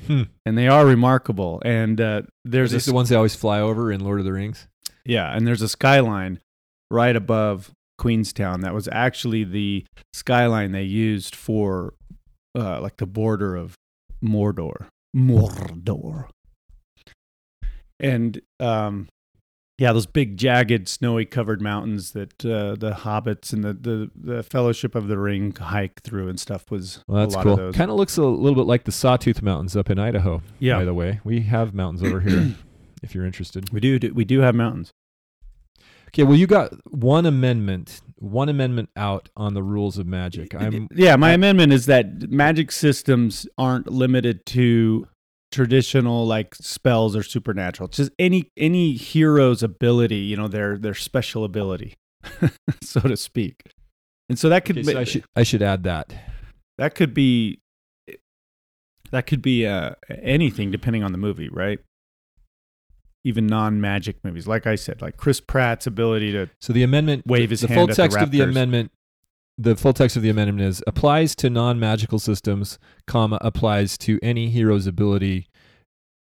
Hmm. and they are remarkable. And uh, There's a the ones they always fly over in Lord of the Rings. yeah, and there's a skyline right above Queenstown that was actually the skyline they used for uh, like the border of Mordor. Mordor. And um, yeah, those big, jagged, snowy covered mountains that uh, the hobbits and the, the, the Fellowship of the Ring hike through and stuff was Well, that's a lot cool. of those. Kind of looks a little bit like the Sawtooth Mountains up in Idaho. Yeah. By the way, we have mountains over here. [CLEARS THROAT] if you're interested. We do, do we do have mountains. Okay. Well, you got one amendment, one amendment out on the rules of magic. I'm yeah, my I- amendment is that magic systems aren't limited to traditional like spells or supernatural. It's just any any hero's ability, you know, their their special ability, [LAUGHS] so to speak. And so that could okay, be, so I should I should add that. that could be That could be uh, anything depending on the movie, right? Even non-magic movies, like I said, like Chris Pratt's ability to So the amendment, Wave his the hand full at the text of the amendment, the full text of the amendment is applies to non-magical systems, comma applies to any hero's ability.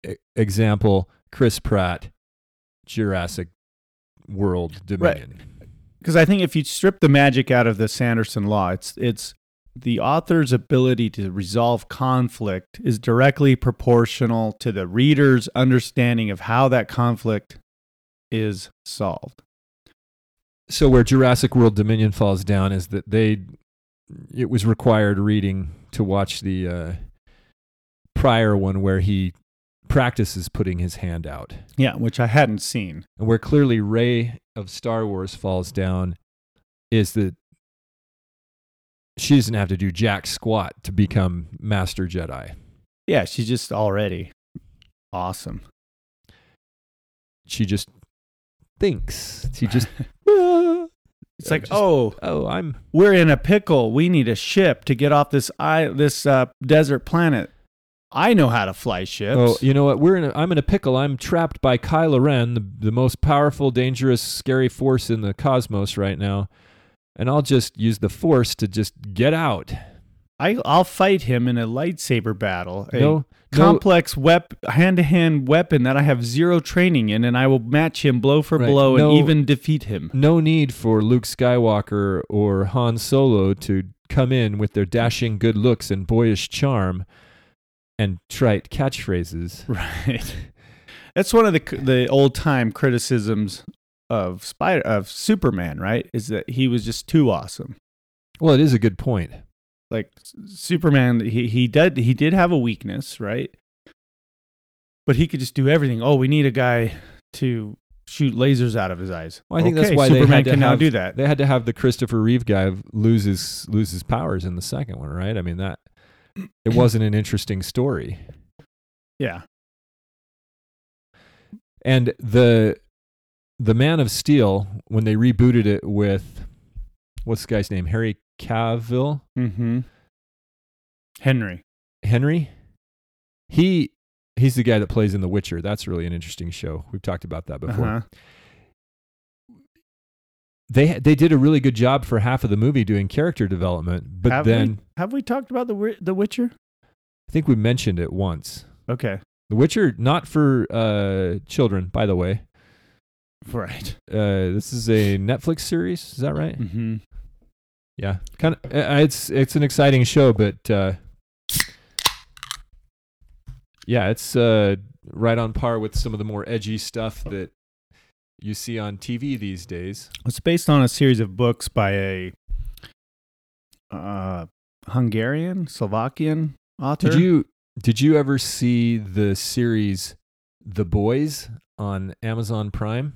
E- example: Chris Pratt, Jurassic World Dominion. because I think if you strip the magic out of the Sanderson law, it's it's the author's ability to resolve conflict is directly proportional to the reader's understanding of how that conflict is solved. So where Jurassic World Dominion falls down is that they, it was required reading to watch the uh, prior one where he practices putting his hand out. Yeah, which I hadn't seen. And where clearly Rey of Star Wars falls down is that she doesn't have to do jack squat to become Master Jedi. Yeah, she's just already awesome. She just thinks. She just [LAUGHS] It's like, just- oh, oh, I'm we're in a pickle. We need a ship to get off this i this uh, desert planet. I know how to fly ships. oh, you know what? We're in a I'm in a pickle. I'm trapped by Kylo Ren, the, the most powerful, dangerous, scary force in the cosmos right now. And I'll just use the force to just get out. I, I'll fight him in a lightsaber battle. A No, no, complex wep- hand-to-hand weapon that I have zero training in, and I will match him blow for Right. blow No- and even defeat him. no need for Luke Skywalker or Han Solo to come in with their dashing good looks and boyish charm and trite catchphrases. [LAUGHS] Right. That's one of the the old time criticisms of Spider of Superman. Right, is that he was just too awesome. Well, it is a good point. Like Superman, he he did he did have a weakness, right? But he could just do everything. Oh, we need a guy to shoot lasers out of his eyes. Well, I think that's Okay, why they Superman can now do that. They had to have the Christopher Reeve guy lose his lose his powers in the second one, right? I mean that it [CLEARS THROAT] wasn't an interesting story. Yeah. And the the Man of Steel when they rebooted it with what's the guy's name? Harry Cavill, Mm-hmm. Henry. Henry. He he's the guy that plays in The Witcher. That's really an interesting show. We've talked about that before. Uh-huh. They they did a really good job for half of the movie doing character development, but have then we, have we talked about the the Witcher? I think we mentioned it once. Okay. The Witcher, not for uh, children, by the way. Right. Uh, this is a Netflix series. Is that right? Mm-hmm. Yeah, kind of. Uh, it's it's an exciting show, but uh, yeah, it's uh, right on par with some of the more edgy stuff that you see on TV these days. It's based on a series of books by a uh, Hungarian, Slovakian author. Did you did you ever see the series The Boys on Amazon Prime?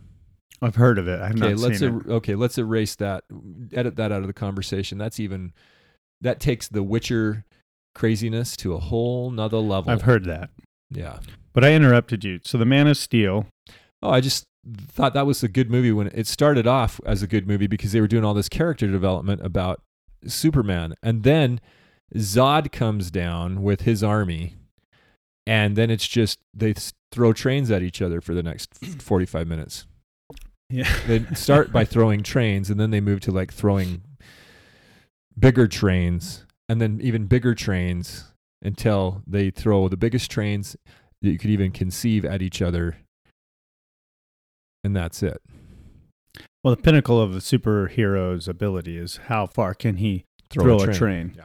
I've heard of it. I've Okay, not let's seen er- okay, let's erase that. Edit that out of the conversation. That's even that takes the Witcher craziness to a whole nother level. I've heard that, Yeah. but I interrupted you. So the Man of Steel. Oh, I just thought that was a good movie when it started off as a good movie because they were doing all this character development about Superman. And then Zod comes down with his army. And then it's just they throw trains at each other for the next 45 minutes. Yeah. [LAUGHS] They start by throwing trains and then they move to like throwing bigger trains and then even bigger trains until they throw the biggest trains that you could even conceive at each other. And that's it. Well, the pinnacle of a superhero's ability is how far can he throw, a, train. Yeah.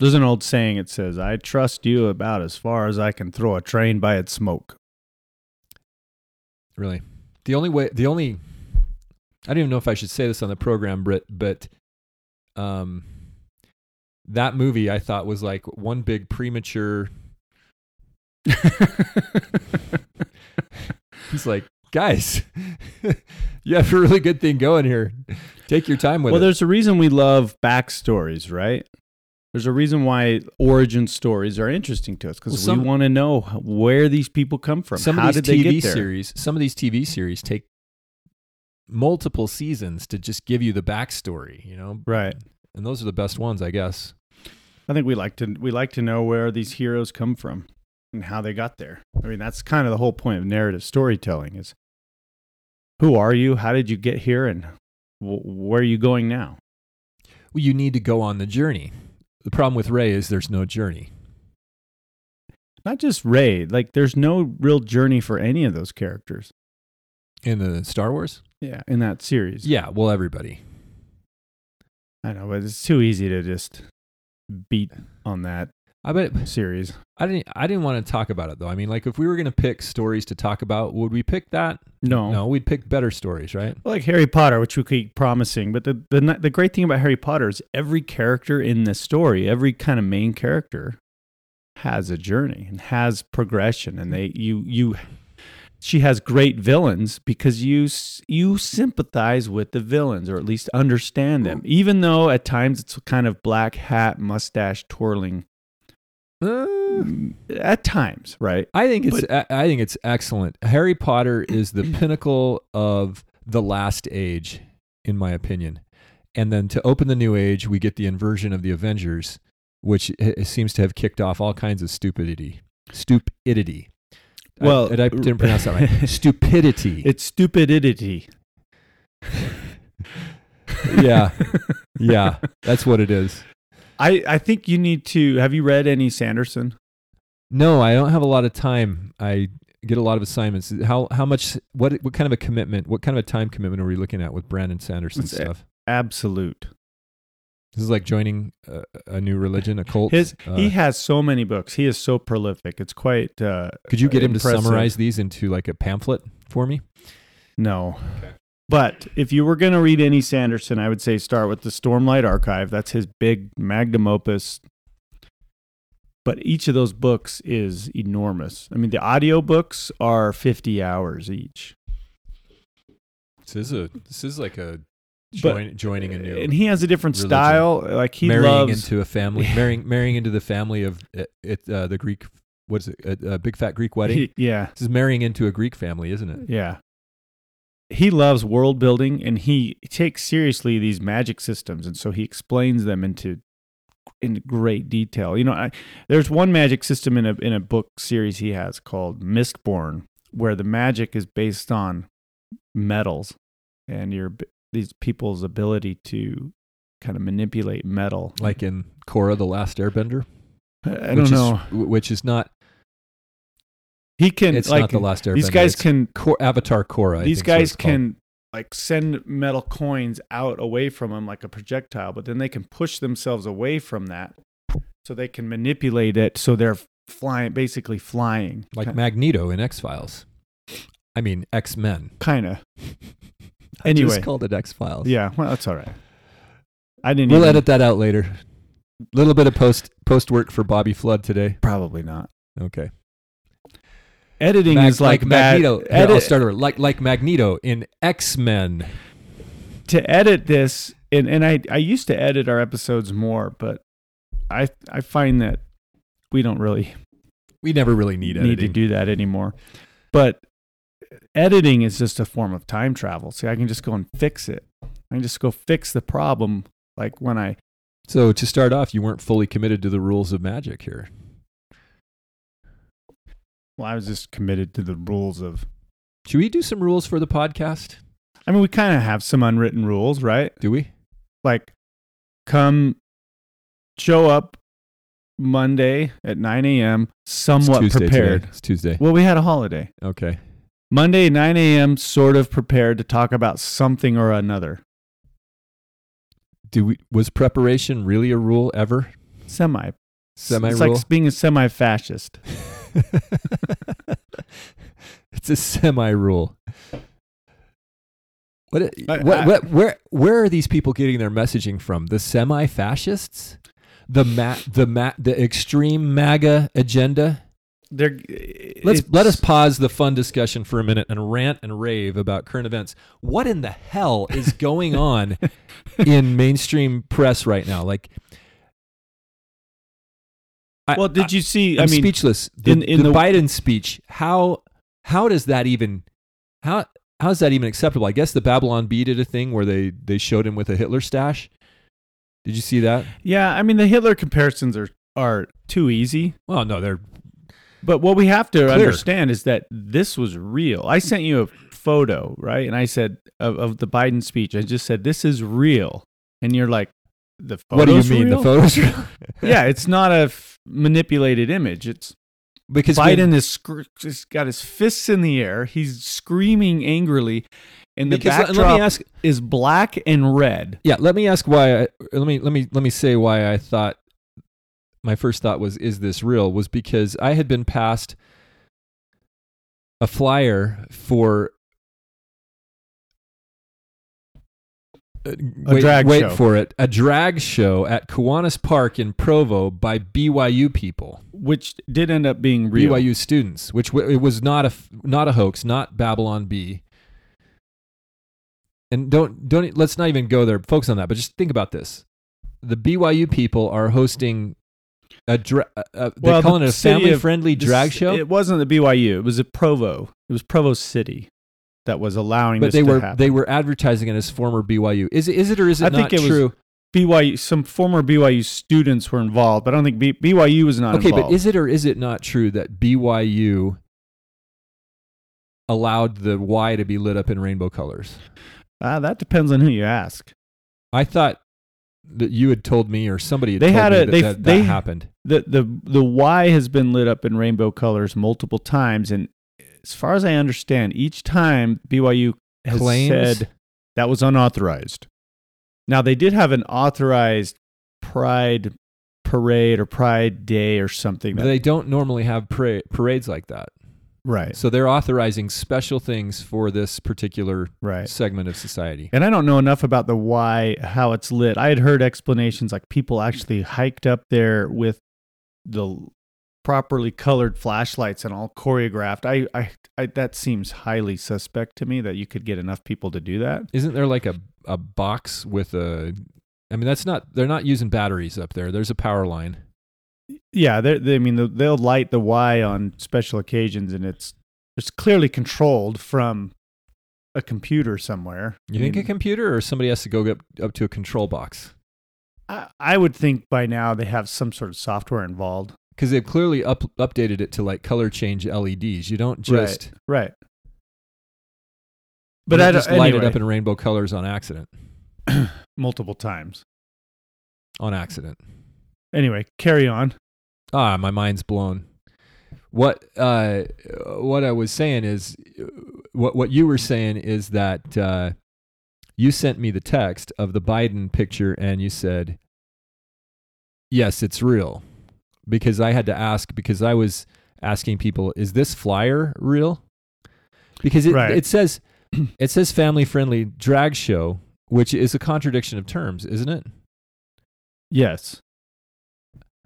There's an old saying. It says, "I trust you about as far as I can throw a train by its smoke." Really. The only way, the only, I don't even know if I should say this on the program, Britt, but um, that movie I thought was like one big premature. [LAUGHS] He's like, guys, [LAUGHS] you have a really good thing going here. Take your time with well, it. Well, there's a reason we love backstories, right? There's a reason why origin stories are interesting to us because Well, we want to know where these people come from. Some How of these did they get there? series, some of these TV series take multiple seasons to just give you the backstory, you know, Right. and those are the best ones, I guess. I think we like to we like to know where these heroes come from and how they got there. I mean, that's kind of the whole point of narrative storytelling is who are you? How did you get here and w- where are you going now? Well, you need to go on the journey. The problem with Rey is there's no journey. Not just Rey, like there's no real journey for any of those characters. In the Star Wars? Yeah, in that series. Yeah, well, everybody. I know, but it's too easy to just beat on that I bet series. I didn't. I didn't want to talk about it though. I mean, like, if we were going to pick stories to talk about, would we pick that? No, No, we'd pick better stories, right? like Harry Potter, which we keep promising. But the, the the great thing about Harry Potter is every character in the story, every kind of main character, has a journey and has progression, and they you you. She has great villains because you you sympathize with the villains or at least understand them, even though at times it's kind of black hat mustache twirling. Uh, At times, right? I think it's. I I think it's excellent. Harry Potter [CLEARS THROAT] is the pinnacle of the last age, in my opinion. And then to open the new age, we get the inversion of the Avengers, which seems to have kicked off all kinds of stupidity. Stupidity. I- Well, and I didn't pronounce that right. [LAUGHS] Stupidity. It's stupidity. [LAUGHS] yeah, yeah, that's what it is. I, I think you need to. Have you read any Sanderson? No, I don't have a lot of time. I get a lot of assignments. How how much? What what kind of a commitment? What kind of a time commitment are we looking at with Brandon Sanderson It's a- stuff? Absolute. This is like joining a, a new religion, a cult. His Uh, he has so many books. He is so prolific. It's quite. Uh, could you get him to summarize these into like a pamphlet for me? No. Okay. But if you were going to read any Sanderson, I would say start with the Stormlight Archive. That's his big magnum opus. But each of those books is enormous. I mean, the audio books are 50 hours each. This is a this is like a But- join, joining a new And he has a different religion. style. Like he marrying loves into a family, [LAUGHS] marrying marrying into the family of uh, it uh, the Greek. What is it? A, a big fat Greek wedding. he- [LAUGHS] yeah. this is marrying into a Greek family, isn't it? Yeah. He loves world building and he takes seriously these magic systems and so he explains them into in great detail. You know, I, there's one magic system in a in a book series he has called Mistborn where the magic is based on metals and your these people's ability to kind of manipulate metal. Like in Korra, the Last Airbender. I I don't which know. Is, which is not. he can It's like not the Last Airbender. these guys can Cor- Avatar Korra. These think guys can like send metal coins out away from them like a projectile but then they can push themselves away from that so they can manipulate it so they're flying basically flying like Magneto in X Files. I mean X Men. kind of I Anyway. just called it X Files. yeah well that's all right i didn't we'll even, edit that out later. Little bit of post post work for Bobby Flood today. probably not Okay. editing Mag- is like, bad- Magneto. Here, edit, I'll start over. Like like Magneto in X Men. to edit this and, and I, I used to edit our episodes more but i i find that we don't really We never really need editing. need to do that anymore. But editing is just a form of time travel. See, I can just go and fix it. I can just go fix the problem. Like when I, so to start off, you weren't fully committed to the rules of magic here. well, I was just committed to the rules of. Should we do some rules for the podcast? I mean, we kind of have some unwritten rules, right? Do we? Like, come, show up Monday at 9 a.m. somewhat it's prepared. Today. It's Tuesday. Well, we had a holiday. Okay. Monday, 9 a.m., sort of prepared to talk about something or another. Do we? Was preparation really a rule ever? Semi. Semi It's like being a semi fascist. [LAUGHS] it's a semi rule. What, uh, what, what, where, where are these people getting their messaging from? The semi fascists? The ma- the ma- the extreme MAGA agenda? They're, Let's let us pause the fun discussion for a minute and rant and rave about current events. What in the hell is going [LAUGHS] on in mainstream press right now? Like, I, Well, did you see? I, I mean, speechless. The, in- in the the- Biden speech, how how does that even how how is that even acceptable? I guess the Babylon Bee did a thing where they they showed him with a Hitler stash. Did you see that? Yeah, I mean the Hitler comparisons are are too easy. Well, no, they're But what we have to Clear. understand is that this was real. I sent you a photo, right? And I said of, of the Biden speech. I just said this is real, and you're like, the what do you mean? real? The photos? real? [LAUGHS] yeah, it's not a f- manipulated image. It's because Biden is scr- just got his fists in the air. He's screaming angrily, and the backdrop let me ask. is black and red. Yeah, let me ask why. I, let me let me let me say why I thought my first thought was is this real? Was because I had been passed a flyer for uh, wait, drag wait show. for it. A drag show at Kiwanis Park in Provo by BYU people. Which did end up being real. BYU students which w- it was not a not a hoax not Babylon Bee. And don't don't let's not even go there focus on that but just think about this. The BYU people are hosting a dra- uh, uh, they Well, calling the it a city family of- friendly This- drag show It wasn't the BYU. It was a Provo. It was Provo City that was allowing but this they to were happen. they were advertising it as former BYU is it is it or is it I not think it was true BYU. Some former BYU students were involved, but I don't think B, BYU was not okay involved. but is it or is it not true that BYU allowed the Y to be lit up in rainbow colors Ah, that depends on who you ask. I thought that you had told me or somebody had They told had me a- that, they- that, they- that happened the the The Y has been lit up in rainbow colors multiple times, and as far as I understand, each time BYU has Claims? said that was unauthorized. Now they did have an authorized Pride parade or Pride Day or something. That, they don't normally have para- parades like that right, So they're authorizing special things for this particular right. segment of society. And I don't know enough about the why, how it's lit. I had heard explanations like people actually hiked up there with the properly colored flashlights and all choreographed. I, I, I that seems highly suspect to me that you could get enough people to do that. Isn't there like a, a box with a I mean that's not they're not using batteries up there. There's a power line. Yeah, they're, they, I mean, they'll- they'll light the Y on special occasions, and it's it's clearly controlled from a computer somewhere. You I think a computer or somebody has to go up, up to a control box? I, I would think by now they have some sort of software involved. Because they've clearly up, updated it to like color change LEDs. You don't just Right. you But I just light it up in rainbow colors on accident. [CLEARS THROAT] multiple times. On accident. Anyway, carry on. Ah, my mind's blown. What uh, what I was saying is, what what you were saying is that uh, you sent me the text of the Biden picture, and you said, "Yes, it's real," because I had to ask because I was asking people, "Is this flyer real?" Because it Right. it says it says family friendly drag show, which is a contradiction of terms, isn't it? Yes.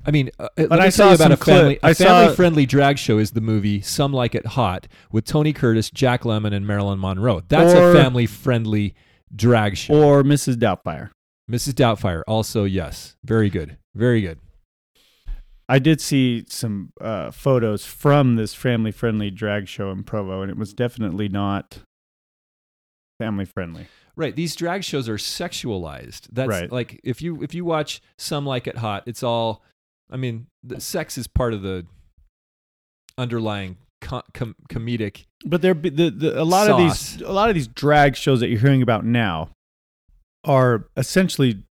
I mean, uh, let I me saw tell you about a family. I a family-friendly drag show is the movie "Some Like It Hot" with Tony Curtis, Jack Lemmon, and Marilyn Monroe. That's Or- a family-friendly drag show. Or Mrs. Doubtfire. Mrs. Doubtfire, also yes, very good, very good. I did see some uh, photos from this family friendly drag show in Provo, and it was definitely not family friendly. Right, these drag shows are sexualized. That's Right. like if you if you watch "Some Like It Hot," it's all. I mean, the sex is part of the underlying co- com- comedic. But there, the, the a lot of these, a lot of these drag shows that you're hearing about now, are essentially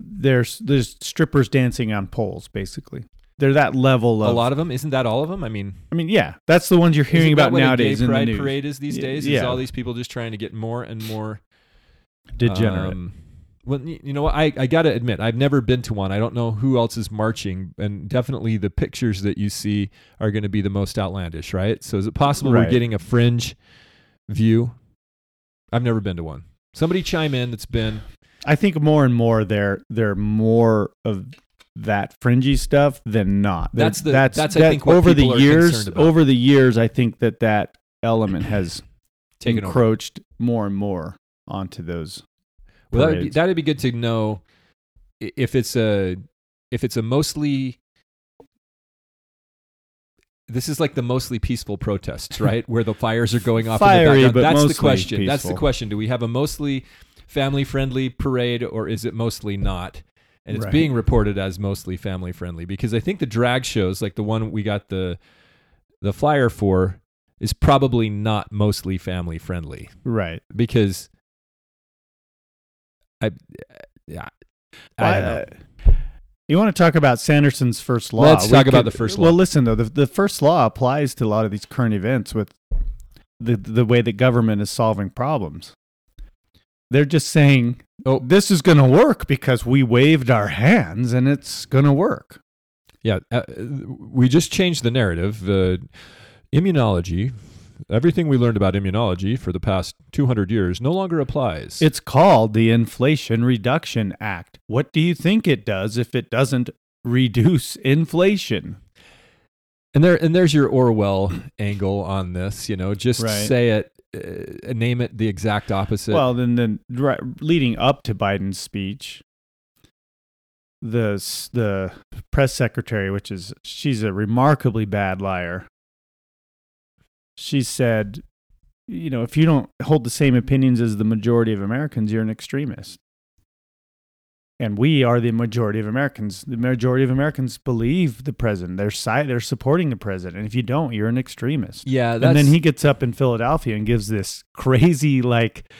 there's there's strippers dancing on poles, basically. They're that level of a lot of them, isn't that all of them? I mean, I mean, yeah, that's the ones you're hearing about what nowadays A gay in the news. parade is these Y- days. yeah. Is all these people just trying to get more and more Degenerate. um, well, you know what? I, I got to admit, I've never been to one. I don't know who else is marching, and definitely the pictures that you see are going to be the most outlandish, right? So, is it possible we're getting a fringe view? I've never been to one. Somebody chime in that's been. I think more and more they're they're more of that fringy stuff than not. They're- That's the- that's, I that- think, what over the years. Over the years, I think that that element has Taken over. encroached more and more onto those. Well, that'd be, that'd be good to know if it's a if it's a mostly this is like the mostly peaceful protests, [LAUGHS] right? Where the fires are going off in Fiery, the but background. That's the question. That's the question. Do we have a mostly family friendly parade or is it mostly not? And it's Right. being reported as mostly family friendly because I think the drag shows, like the one we got the the flyer for, is probably not mostly family friendly Right. because I yeah I don't know. Uh, You want to talk about Sanderson's first law? Let's talk about the first law. Well, listen though, the the first law applies to a lot of these current events with the the way that government is solving problems. They're just saying, Oh. this is going to work because we waved our hands and it's going to work." Yeah, uh, we just changed the narrative. Uh, immunology, everything we learned about immunology for the past 200 years no longer applies. It's called the Inflation Reduction Act. What do you think it does if it doesn't reduce inflation? and there and there's your Orwell angle on this, you know, just Right. say it uh, name it the exact opposite. Well, then, then right, leading up to Biden's speech, the the press secretary, which is she's a remarkably bad liar. She said, you know, if you don't hold the same opinions as the majority of Americans, you're an extremist. And we are the majority of Americans. The majority of Americans believe the president. They're side, they're supporting the president. And if you don't, you're an extremist yeah, that's and then he gets up in Philadelphia and gives this crazy, like,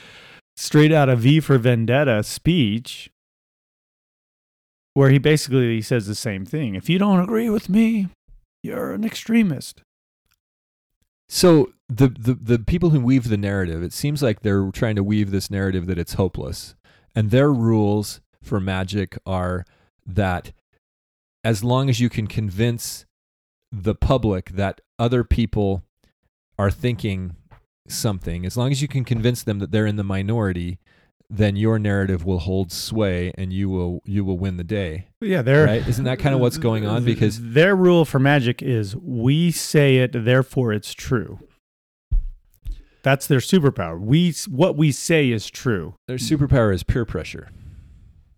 straight out of V for Vendetta speech where he basically says the same thing. If you don't agree with me, you're an extremist. So the, the the people who weave the narrative, it seems like they're trying to weave this narrative that it's hopeless. And their rules for magic are that as long as you can convince the public that other people are thinking something, as long as you can convince them that they're in the minority, then your narrative will hold sway and you will you will win the day. Yeah, they're Right? Isn't that kind of what's going on? Because their rule for magic is we say it, therefore it's true. That's their superpower. We what we say is true. their superpower is peer pressure.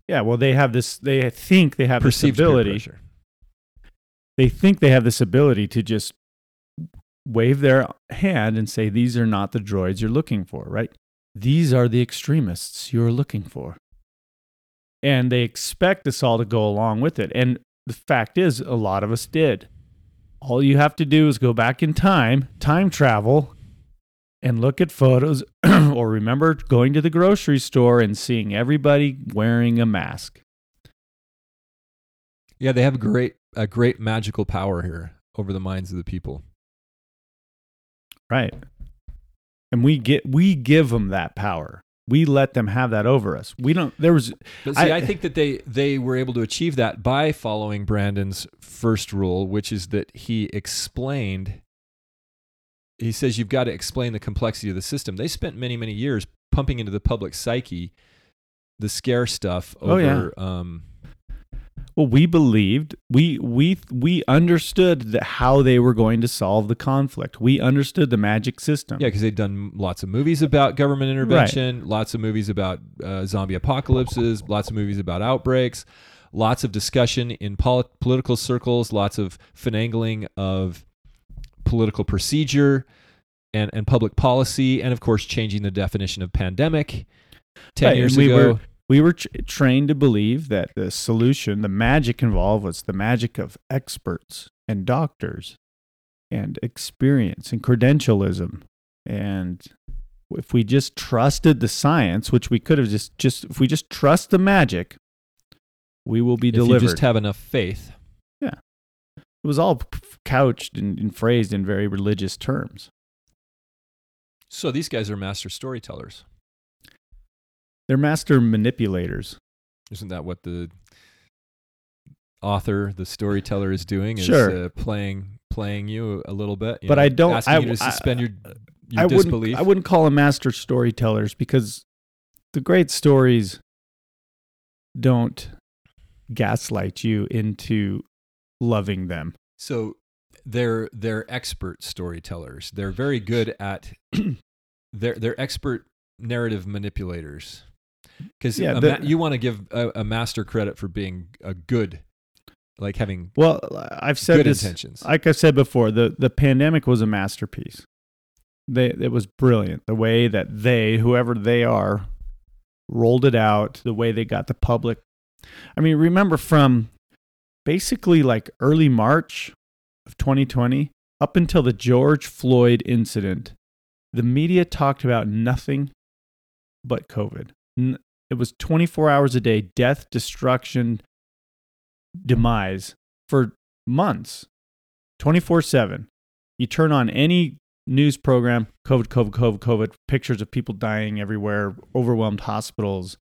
Yeah, well, they have this. They think they have Perceived this peer ability. pressure. they think they have this ability to just wave their hand and say, These are not the droids you're looking for, right? These are the extremists you're looking for. And they expect us all to go along with it. And the fact is, a lot of us did. All you have to do is go back in time, time travel, and look at photos [CLEARS THROAT] or remember going to the grocery store and seeing everybody wearing a mask. Yeah, they have great a great magical power here over the minds of the people. Right. And we get we give them that power. We let them have that over us. We don't there was But see, I, I- think that they they were able to achieve that by following Brandon's first rule, which is that he explained. He says you've got to explain the complexity of the system. They spent many many years pumping into the public psyche the scare stuff Oh, yeah. um, well we believed we we we understood that how they were going to solve the conflict. We understood the magic system. yeah, because they'd done lots of movies about government intervention, lots of movies about uh, zombie apocalypses, lots of movies about outbreaks, lots of discussion in poli- political circles, lots of finagling of political procedure and, and public policy, and of course, changing the definition of pandemic 10 Right, years we ago. were we were tr- trained to believe that the solution, the magic involved was the magic of experts and doctors and experience and credentialism. And if we just trusted the science, which we could have just, just if we just trust the magic, we will be if delivered. you just have enough faith. Yeah. It was all couched and, and phrased in very religious terms. So these guys are master storytellers. They're master manipulators. Isn't that what the author, the storyteller, is doing? Is Sure. uh, playing playing you a little bit. you But know, I don't- asking I you to w- I- suspend your your I disbelief. wouldn't, I wouldn't call them master storytellers because the great stories don't gaslight you into loving them. So they're they're expert storytellers. They're very good at [CLEARS THROAT] they're they're expert narrative manipulators. Because Yeah, the- you want to give a, a master credit for being a good, like having Well, I've said good this. intentions. Like I said before, the, the pandemic was a masterpiece. They, it was brilliant. The way that they, whoever they are, rolled it out the way they got the public. I mean, remember from basically like early March of 2020 up until the George Floyd incident, the media talked about nothing but COVID. N- It was 24 hours a day, death, destruction, demise for months, 24 7. You turn on any news program, COVID, COVID, COVID, COVID, pictures of people dying everywhere, overwhelmed hospitals.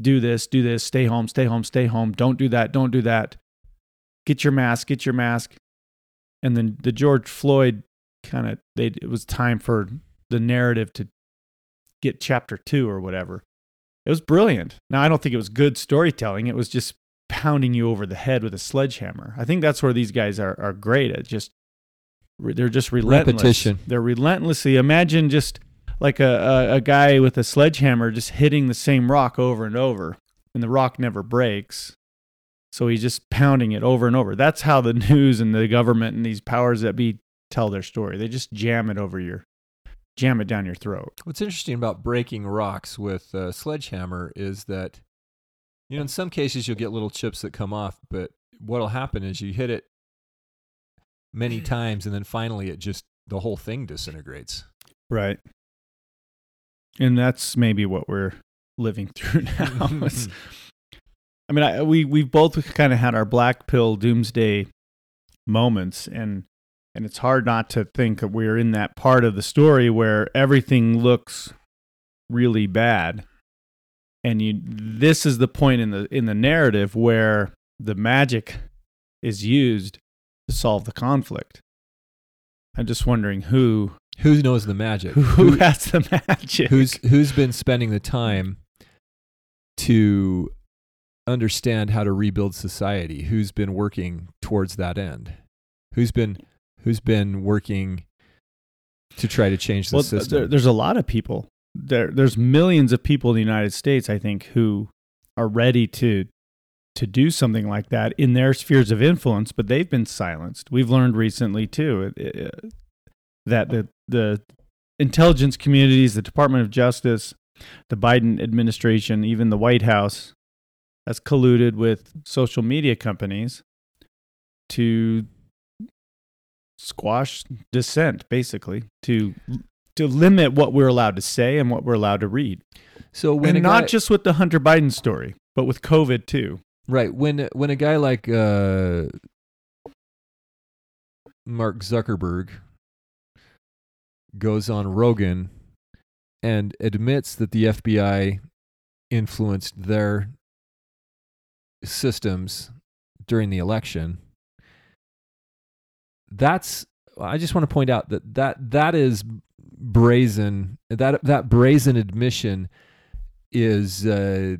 Do this, do this, stay home, stay home, stay home. Don't do that, don't do that. Get your mask, get your mask. And then the George Floyd kind of, it was time for the narrative to get chapter two or whatever. It was brilliant. Now, I don't think it was good storytelling. It was just pounding you over the head with a sledgehammer. I think that's where these guys are, are great at just, they're just relentless. Repetition. They're relentlessly, imagine just like a, a, a guy with a sledgehammer just hitting the same rock over and over, and the rock never breaks. So he's just pounding it over and over. That's how the [LAUGHS] news and the government and these powers that be tell their story. They just jam it over your, jam it down your throat. What's interesting about breaking rocks with a sledgehammer is that, you know, in some cases you'll get little chips that come off, but what'll happen is you hit it many [LAUGHS] times and then finally it just, the whole thing disintegrates. Right. And that's maybe what we're living [LAUGHS] through now. [LAUGHS] I mean, I, we we've both kind of had our black pill doomsday moments, and and it's hard not to think that we're in that part of the story where everything looks really bad, and you this is the point in the in the narrative where the magic is used to solve the conflict. I'm just wondering who Who knows the magic? who has the [LAUGHS] magic. who's who's been spending the time to understand how to rebuild society who's been working towards that end who's been who's been working to try to change the well, system there, there's a lot of people. There, there's millions of people in the United States, I think, who are ready to to do something like that in their spheres of influence, but they've been silenced. We've learned recently too that the the intelligence communities, the Department of Justice, the Biden administration, even the White House, has colluded with social media companies to squash dissent basically to to limit what we're allowed to say and what we're allowed to read. So when and not guy, just with the hunter biden story but with covid too. Right. When when a guy like uh mark zuckerberg goes on rogan and admits that the fbi influenced their systems during the election that's i just want to point out that that that is brazen that that brazen admission is uh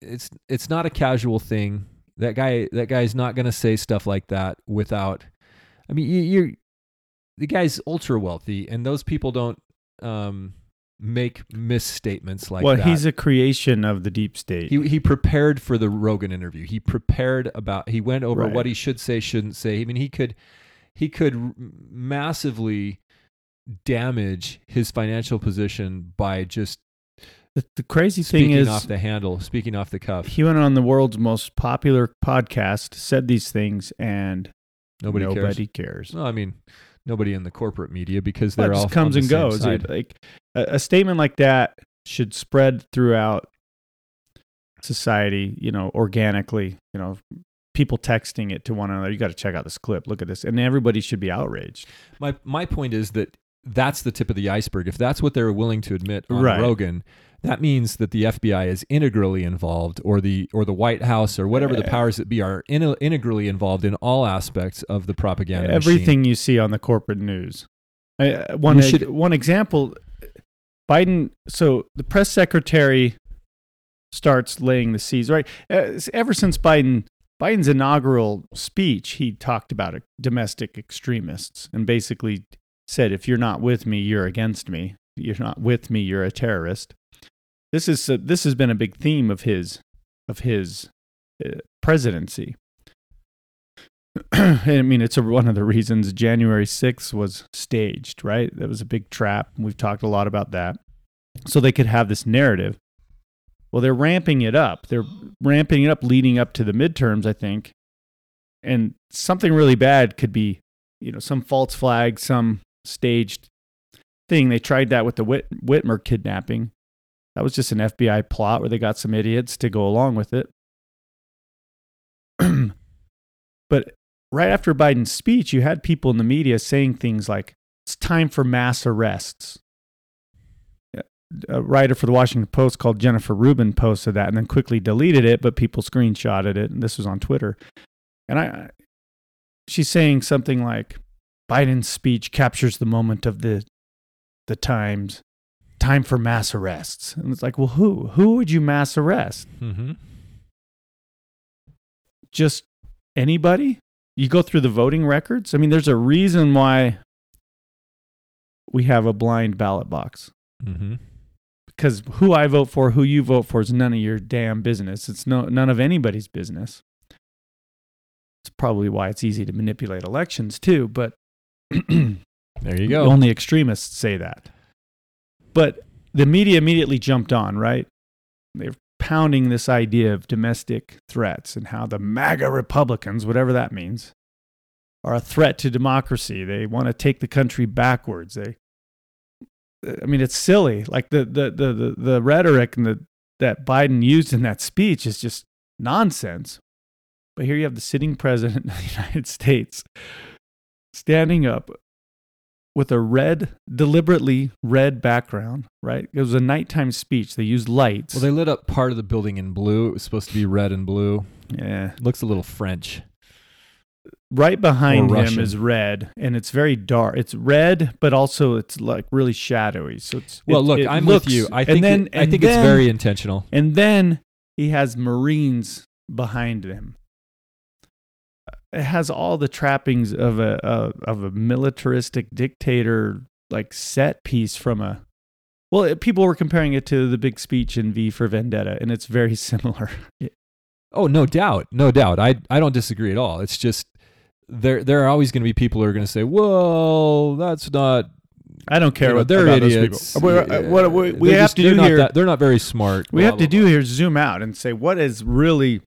it's it's not a casual thing that guy that guy's not going to say stuff like that without i mean you, you're the guy's ultra wealthy and those people don't um make misstatements like well that Well, he's a creation of the deep state he he prepared for the Rogan interview. He prepared about he went over Right. what he should say, shouldn't say. I mean, he could he could r- massively damage his financial position by just the, the crazy thing speaking is off the handle, speaking off the cuff. he went on the world's most popular podcast said these things and Nobody, nobody cares. cares No, I mean, nobody in the corporate media because they're it all comes and goes. It- like a, a statement like that should spread throughout society you know organically you know people texting it to one another you got to check out this clip look at this and everybody should be outraged My my point is that that's the tip of the iceberg. If that's what they're willing to admit on Right. Rogan, that means that the FBI is integrally involved, or the or the White House, or whatever the Uh, powers that be are in, integrally involved in all aspects of the propaganda. machine. everything you see on the corporate news. Uh, one should- one example, Biden. So the press secretary starts laying the seeds. Right, uh, ever since Biden Biden's inaugural speech, he talked about domestic extremists and basically said, "If you're not with me, you're against me. If you're not with me, you're a terrorist." This is this has been a big theme of his of his uh, presidency. [CLEARS THROAT] I mean, it's a, one of the reasons January 6th was staged, right? That was a big trap. We've talked a lot about that. So they could have this narrative. Well, they're ramping it up. They're ramping it up leading up to the midterms, I think. And something really bad could be, you know, some false flag, some staged thing. They tried that with the Whit- Whitmer kidnapping. That was just an FBI plot where they got some idiots to go along with it. [CLEARS THROAT] but right after Biden's speech, you had people in the media saying things like, it's time for mass arrests. A writer for the Washington Post called Jennifer Rubin posted that and then quickly deleted it, but people screenshotted it. And this was on Twitter. And I, she's saying something like, Biden's speech captures the moment of the, the times time for mass arrests. And it's like, well, who? Who would you mass arrest? Mm-hmm. Just anybody? You go through the voting records? I mean, there's a reason why we have a blind ballot box. Mm-hmm. Because who I vote for, who you vote for is none of your damn business. It's no none of anybody's business. It's probably why it's easy to manipulate elections too, but [CLEARS THROAT] There you go. Only extremists say that. But the media immediately jumped on, right? They're pounding this idea of domestic threats and how the MAGA Republicans, whatever that means, are a threat to democracy. They want to take the country backwards. They I mean it's silly. Like the the the the, the rhetoric and the that Biden used in that speech is just nonsense. But here you have the sitting president [LAUGHS] of the United States standing up with a red, deliberately red background, right? It was a nighttime speech. They used lights. Well, they lit up part of the building in blue. It was supposed to be red and blue. yeah. looks a little French. Right behind him is red, and it's very dark. It's red, but also it's like really shadowy. So it's Well, it- look, it I'm looks- with you. I think then- it, I think it's very intentional. And then he has Marines behind him. It has all the trappings of a, a of a militaristic dictator like set piece from a well, it- people were comparing it to the big speech in V for Vendetta, and it's very [LAUGHS] similar. Oh, no doubt, no doubt. I I don't disagree at all. It's just there there are always going to be people who are going to say, "Well, that's not." I don't care you know, what they're about idiots. Those people. What, Yeah, what we, we have just- to do here, that- they're not very smart. we blah, have to blah, do blah. here is zoom out and say what is really,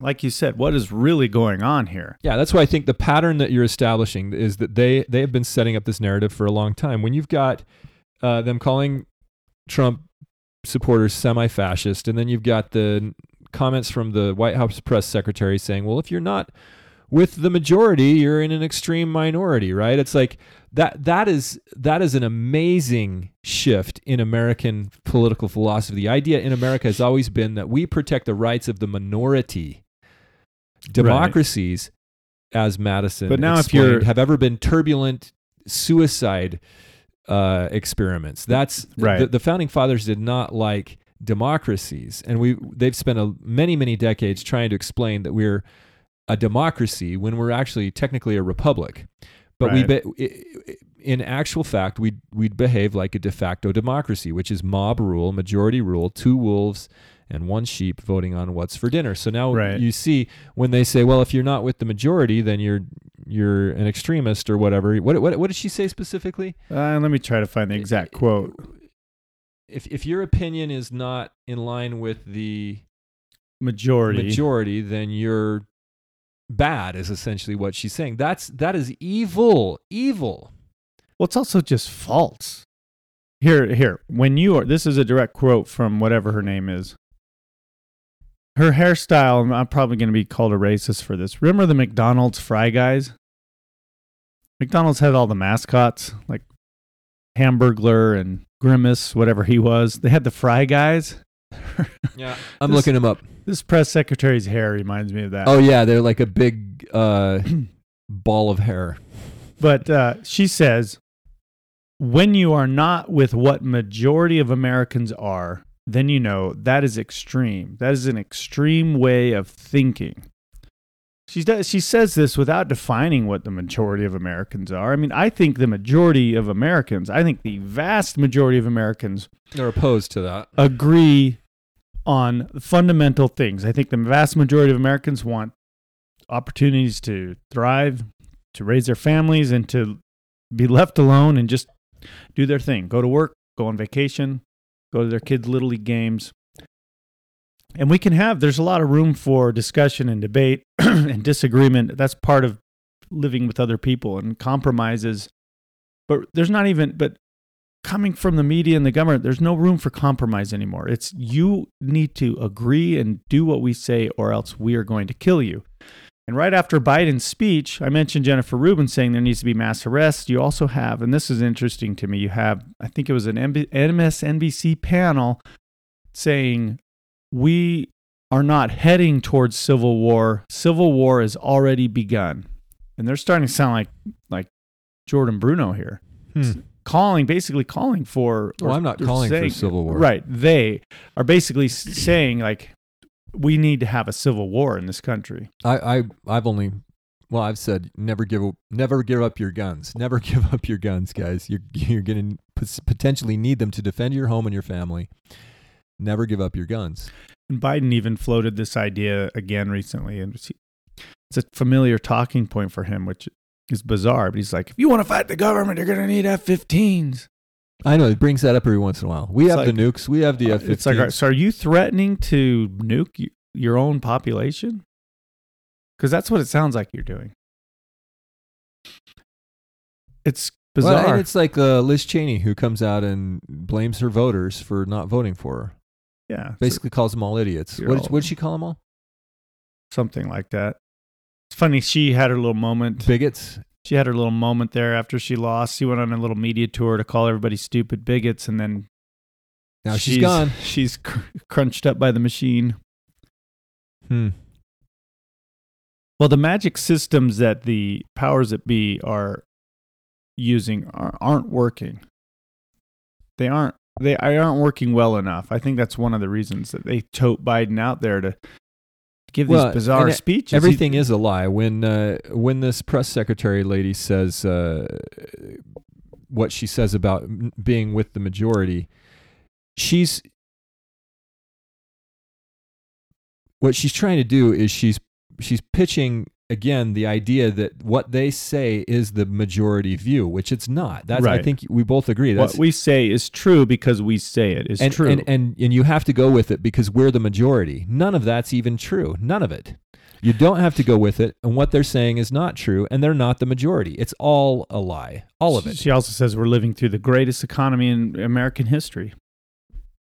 like you said, what is really going on here. Yeah, that's why I think the pattern that you're establishing is that they they have been setting up this narrative for a long time. When you've got uh, them calling Trump supporters semi-fascist, and then you've got the comments from the White House press secretary saying, "Well, if you're not with the majority, you're in an extreme minority." Right? It's like that. That is that is an amazing shift in American political philosophy. The idea in America has always been that we protect the rights of the minority. Democracies, as Madison But now if you're- have ever been turbulent suicide uh, experiments. That's Right. The, the founding fathers did not like democracies, and we they've spent a, many many decades trying to explain that we're a democracy when we're actually technically a republic. But we, Right. be, i- i- in actual fact, we we'd behave like a de facto democracy, which is mob rule, majority rule, two wolves and one sheep voting on what's for dinner. So now Right. you see when they say, "Well, if you're not with the majority, then you're you're an extremist or whatever." What what what did she say specifically? Uh, let me try to find the exact quote. If if your opinion is not in line with the Majority. majority, then you're bad. Is essentially what she's saying. That's that is evil, evil. Well, it's also just false. Here, here. When you are, this is a direct quote from whatever her name is. Her hairstyle, I'm probably going to be called a racist for this. Remember the McDonald's Fry Guys? McDonald's had all the mascots, like Hamburglar and Grimace, whatever he was. They had the Fry Guys. [LAUGHS] Yeah, I'm This- looking them up. This press secretary's hair reminds me of that. Oh yeah, they're like a big uh, [CLEARS THROAT] ball of hair. But uh, she says, when you are not with what majority of Americans are, then you know that is extreme. That is an extreme way of thinking. She does, she says this without defining what the majority of Americans are. I mean, I think the majority of Americans, I think the vast majority of Americans They're opposed to that. agree on fundamental things. I think the vast majority of Americans want opportunities to thrive, to raise their families, and to be left alone and just do their thing. Go to work, go on vacation, go to their kids' little league games. and we can have there's a lot of room for discussion and debate [CLEARS THROAT] and disagreement that's part of living with other people and compromises but there's not even but coming from the media and the government there's no room for compromise anymore it's you need to agree and do what we say or else we are going to kill you and right after biden's speech i mentioned jennifer rubin saying there needs to be mass arrests you also have and this is interesting to me you have i think it was an msnbc panel saying we are not heading towards civil war. Civil war has already begun. And they're starting to sound like like Jordan Bruno here. Hmm. Calling basically calling for Well, or- I'm not calling for saying- civil war. Right. They are basically saying like we need to have a civil war in this country. I, I I've only well I've said never give up never give up your guns. [LAUGHS] Never give up your guns, guys. You're you're going to potentially need them to defend your home and your family. Never give up your guns. And Biden even floated this idea again recently, and it's a familiar talking point for him, which is bizarre. But he's like, if you want to fight the government, you're going to need F-15s. I know it brings that up every once in a while. We It's have the nukes. We have the Uh, F-15s. It's like, so are you threatening to nuke y- your own population? Because that's what it sounds like you're doing. It's Well, bizarre. and it's like uh, Liz Cheney who comes out and blames her voters for not voting for her. yeah, it's Basically, calls them all idiots. You're What did, all- what did she call them all? something like that. It's funny. She had her little moment. Bigots. She had her little moment there after she lost. She went on a little media tour to call everybody stupid bigots, and then Now she's gone. She's cr- crunched up by the machine. Hmm. Well, the magic systems that the powers that be are using are, aren't working. They aren't. They aren't working well enough. I think that's one of the reasons that they tote Biden out there to give Well, these bizarre speeches. He- Everything is a lie. When uh, when this press secretary lady says uh, what she says about being with the majority, she's what she's trying to do is she's she's pitching again the idea that what they say is the majority view, which it's not. That's I think we both agree. That's what we say is true because we say it is and, true. And, and and you have to go with it because we're the majority. None of that's even true. None of it. You don't have to go with it, and what they're saying is not true, and they're not the majority. It's all a lie. All of it. She also says we're living through the greatest economy in American history.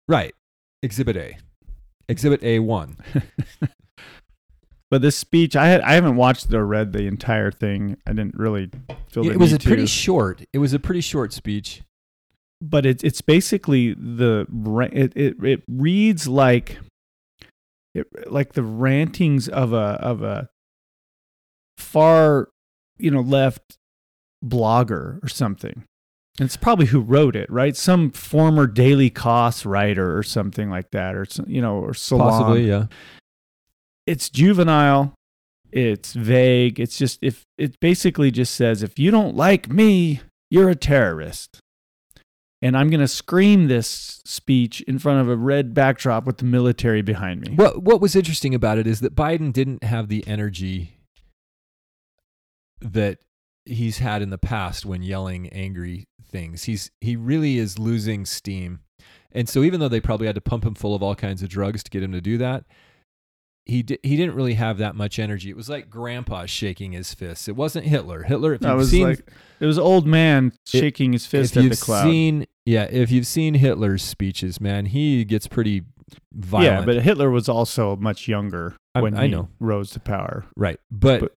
Right. Exhibit A. Exhibit A one. [LAUGHS] But this speech, I had I haven't watched or read the entire thing. I didn't really feel It was a to. pretty short. It was a pretty short speech. but it's it's basically the it it, it reads like it, like the rantings of a of a far you know left blogger or something. And it's probably who wrote it, right? Some former Daily Kos writer or something like that, or some- you know, or Salon. Possibly, yeah. It's juvenile. It's vague. It's just if it basically just says if you don't like me, you're a terrorist. And I'm going to scream this speech in front of a red backdrop with the military behind me. What what was interesting about it is that Biden didn't have the energy that he's had in the past when yelling angry things. He's he really is losing steam. And so even though they probably had to pump him full of all kinds of drugs to get him to do that, he di- he didn't really have that much energy. It was like grandpa shaking his fists. It wasn't Hitler. Hitler if you've was seen like it was old man shaking his fist if at you've the cloud. seen yeah, if you've seen Hitler's speeches, man, he gets pretty violent. yeah, but Hitler was also much younger I- when I he know. rose to power. right. But, But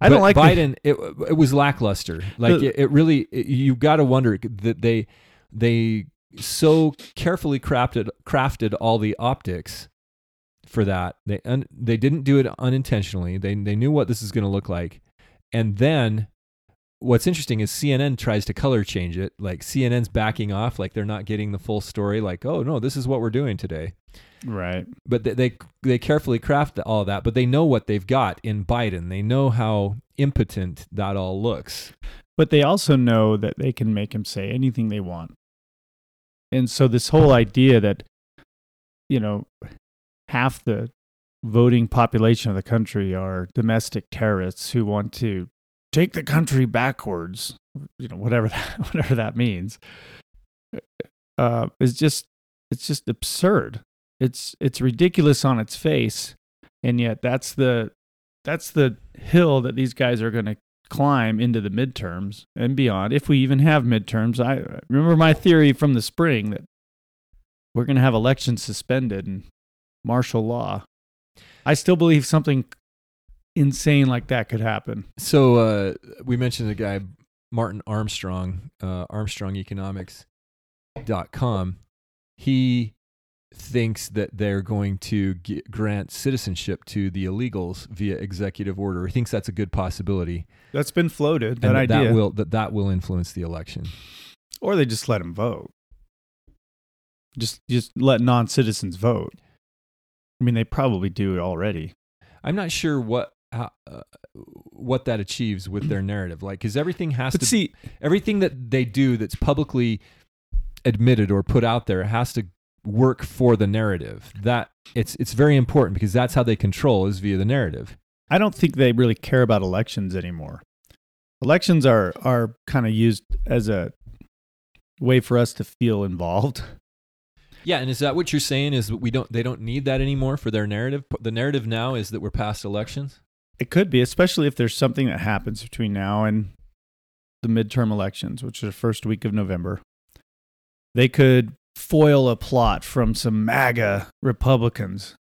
I don't but like the- Biden. it it was lackluster. Like The- it, it really. It, you've got to wonder that they they so carefully crafted crafted all the optics for that. They un, they didn't do it unintentionally. They they knew what this is going to look like, and then. What's interesting is CNN tries to color change it. Like CNN's backing off, like they're not getting the full story. Like, oh no, this is what we're doing today. right. but they, they they carefully craft all that but they know what they've got in biden they know how impotent that all looks But they also know that they can make him say anything they want. And so this whole idea that you know half the voting population of the country are domestic terrorists who want to take the country backwards, you know, whatever [LAUGHS] that whatever that means. Uh is just it's just absurd. It's it's ridiculous on its face, and yet that's the that's the hill that these guys are going to climb into the midterms and beyond. If we even have midterms, I remember my theory from the spring that we're going to have elections suspended and martial law. I still believe something insane like that could happen. So uh, we mentioned the guy Martin Armstrong, uh, ArmstrongEconomics.com. He thinks that they're going to g grant citizenship to the illegals via executive order. He thinks that's a good possibility. That's been floated. That and idea, that will that that will influence the election. or they just let them vote. Just just let non citizens vote. I mean, they probably do already. I'm not sure what how, uh, what that achieves with their [CLEARS THROAT] narrative. Like, because everything has But to see, everything that they do that's publicly admitted or put out there has to work for the narrative. That it's it's very important because that's how they control is via the narrative. I don't think they really care about elections anymore. Elections are are kind of used as a way for us to feel involved. [LAUGHS] Yeah, and is that what you're saying? Is that we don't they don't need that anymore for their narrative? The narrative now is that we're past elections. It could be, especially if there's something that happens between now and the midterm elections, which is the first week of November. They could foil a plot from some MAGA Republicans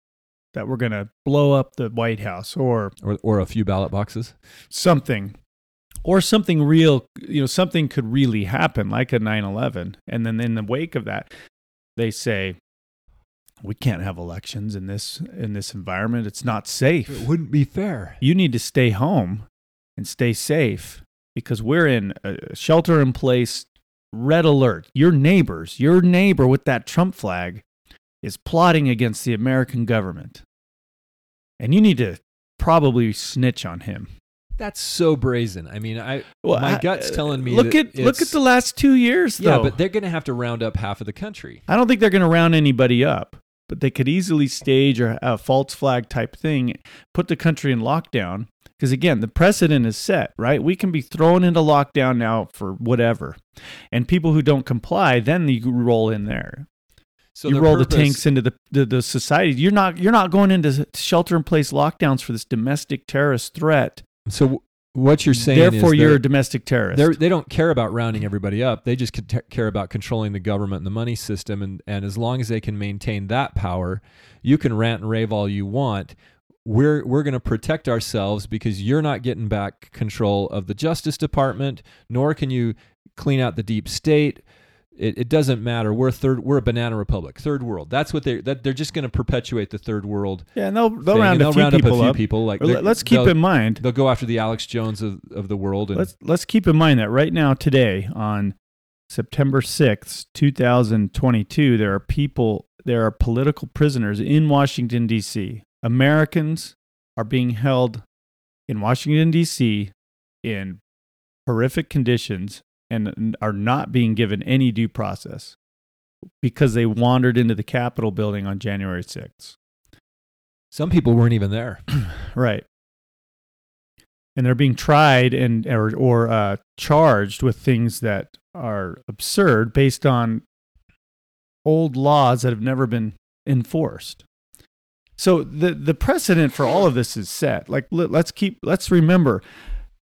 that were going to blow up the White House or Or or a few ballot boxes. something or something real you know something could really happen like a 9-11 and then in the wake of that they say we can't have elections in this in this environment. It's not safe. It wouldn't be fair. you need to stay home and stay safe because we're in a shelter in place red alert. Your neighbors your neighbor with that trump flag is plotting against the american government. And you need to probably snitch on him That's so brazen. I mean, I Well, my I- gut's uh, telling me Look at look at the last two years, yeah, but they're going to have to round up half of the country. I don't think they're going to round anybody up, but they could easily stage a, a false flag type thing, put the country in lockdown. Because again, the precedent is set, right? We can be thrown into lockdown now for whatever, and people who don't comply, then you roll in there. So you roll the tanks into the, the the society. You're not you're not going into shelter in place lockdowns for this domestic terrorist threat. So what you're saying Therefore, you're a domestic terrorist. They're, don't care about rounding everybody up. They just care about controlling the government and the money system. And, and as long as they can maintain that power, you can rant and rave all you want. We're, we're going to protect ourselves because you're not getting back control of the Justice Department, nor can you clean out the deep state. It, it doesn't matter. We're a third. We're a banana republic, third world. That's what they. That they're just going to perpetuate the third world. yeah, and they'll they'll thing, round they'll few round up a few up. people. Like let- let's keep in mind They'll go after the Alex Jones of, of the world, and let's let's keep in mind that right now today on September 6th, 2022 there are people there are political prisoners in Washington DC. Americans are being held in Washington DC in horrific conditions and are not being given any due process because they wandered into the Capitol building on January 6th. some people weren't even there. [CLEARS THROAT] Right. And they're being tried and or or uh, charged with things that are absurd based on old laws that have never been enforced. So the the precedent for all of this is set. Like let, let's keep let's remember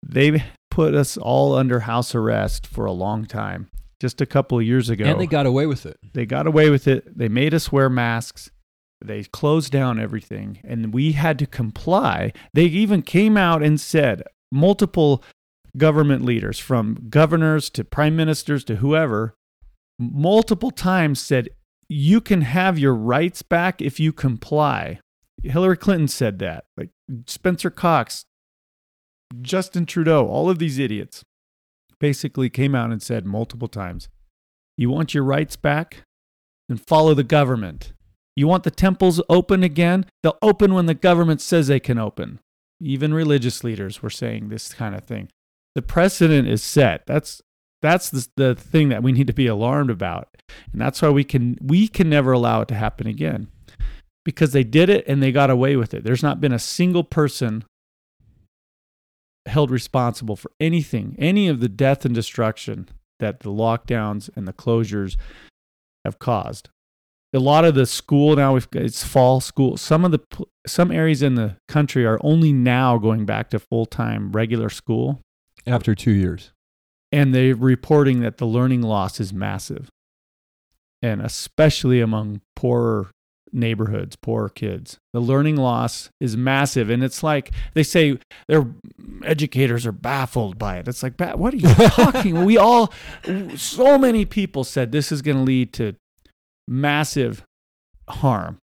they put us all under house arrest for a long time. Just a couple of years ago. And they got away with it. They got away with it. They made us wear masks. They closed down everything and we had to comply. They even came out and said, multiple government leaders, from governors to prime ministers to whoever, multiple times said, you can have your rights back if you comply. Hillary Clinton said that. Like Spencer Cox, Justin Trudeau, all of these idiots basically came out and said multiple times, you want your rights back? Then follow the government. You want the temples open again? They'll open when the government says they can open. Even religious leaders were saying this kind of thing. The precedent is set. That's that's the, the thing that we need to be alarmed about. And that's why we can we can never allow it to happen again. Because they did it and they got away with it. There's not been a single person held responsible for anything, any of the death and destruction that the lockdowns and the closures have caused. a lot of the school now we've it's fall school. Some of the some areas in the country are only now going back to full time regular school, After two years. and they're reporting that the learning loss is massive, and especially among poorer neighborhoods, poor kids. The learning loss is massive, and it's like they say their educators are baffled by it. It's like, what are you [LAUGHS] talking? we all, so many people said this is going to lead to massive harm.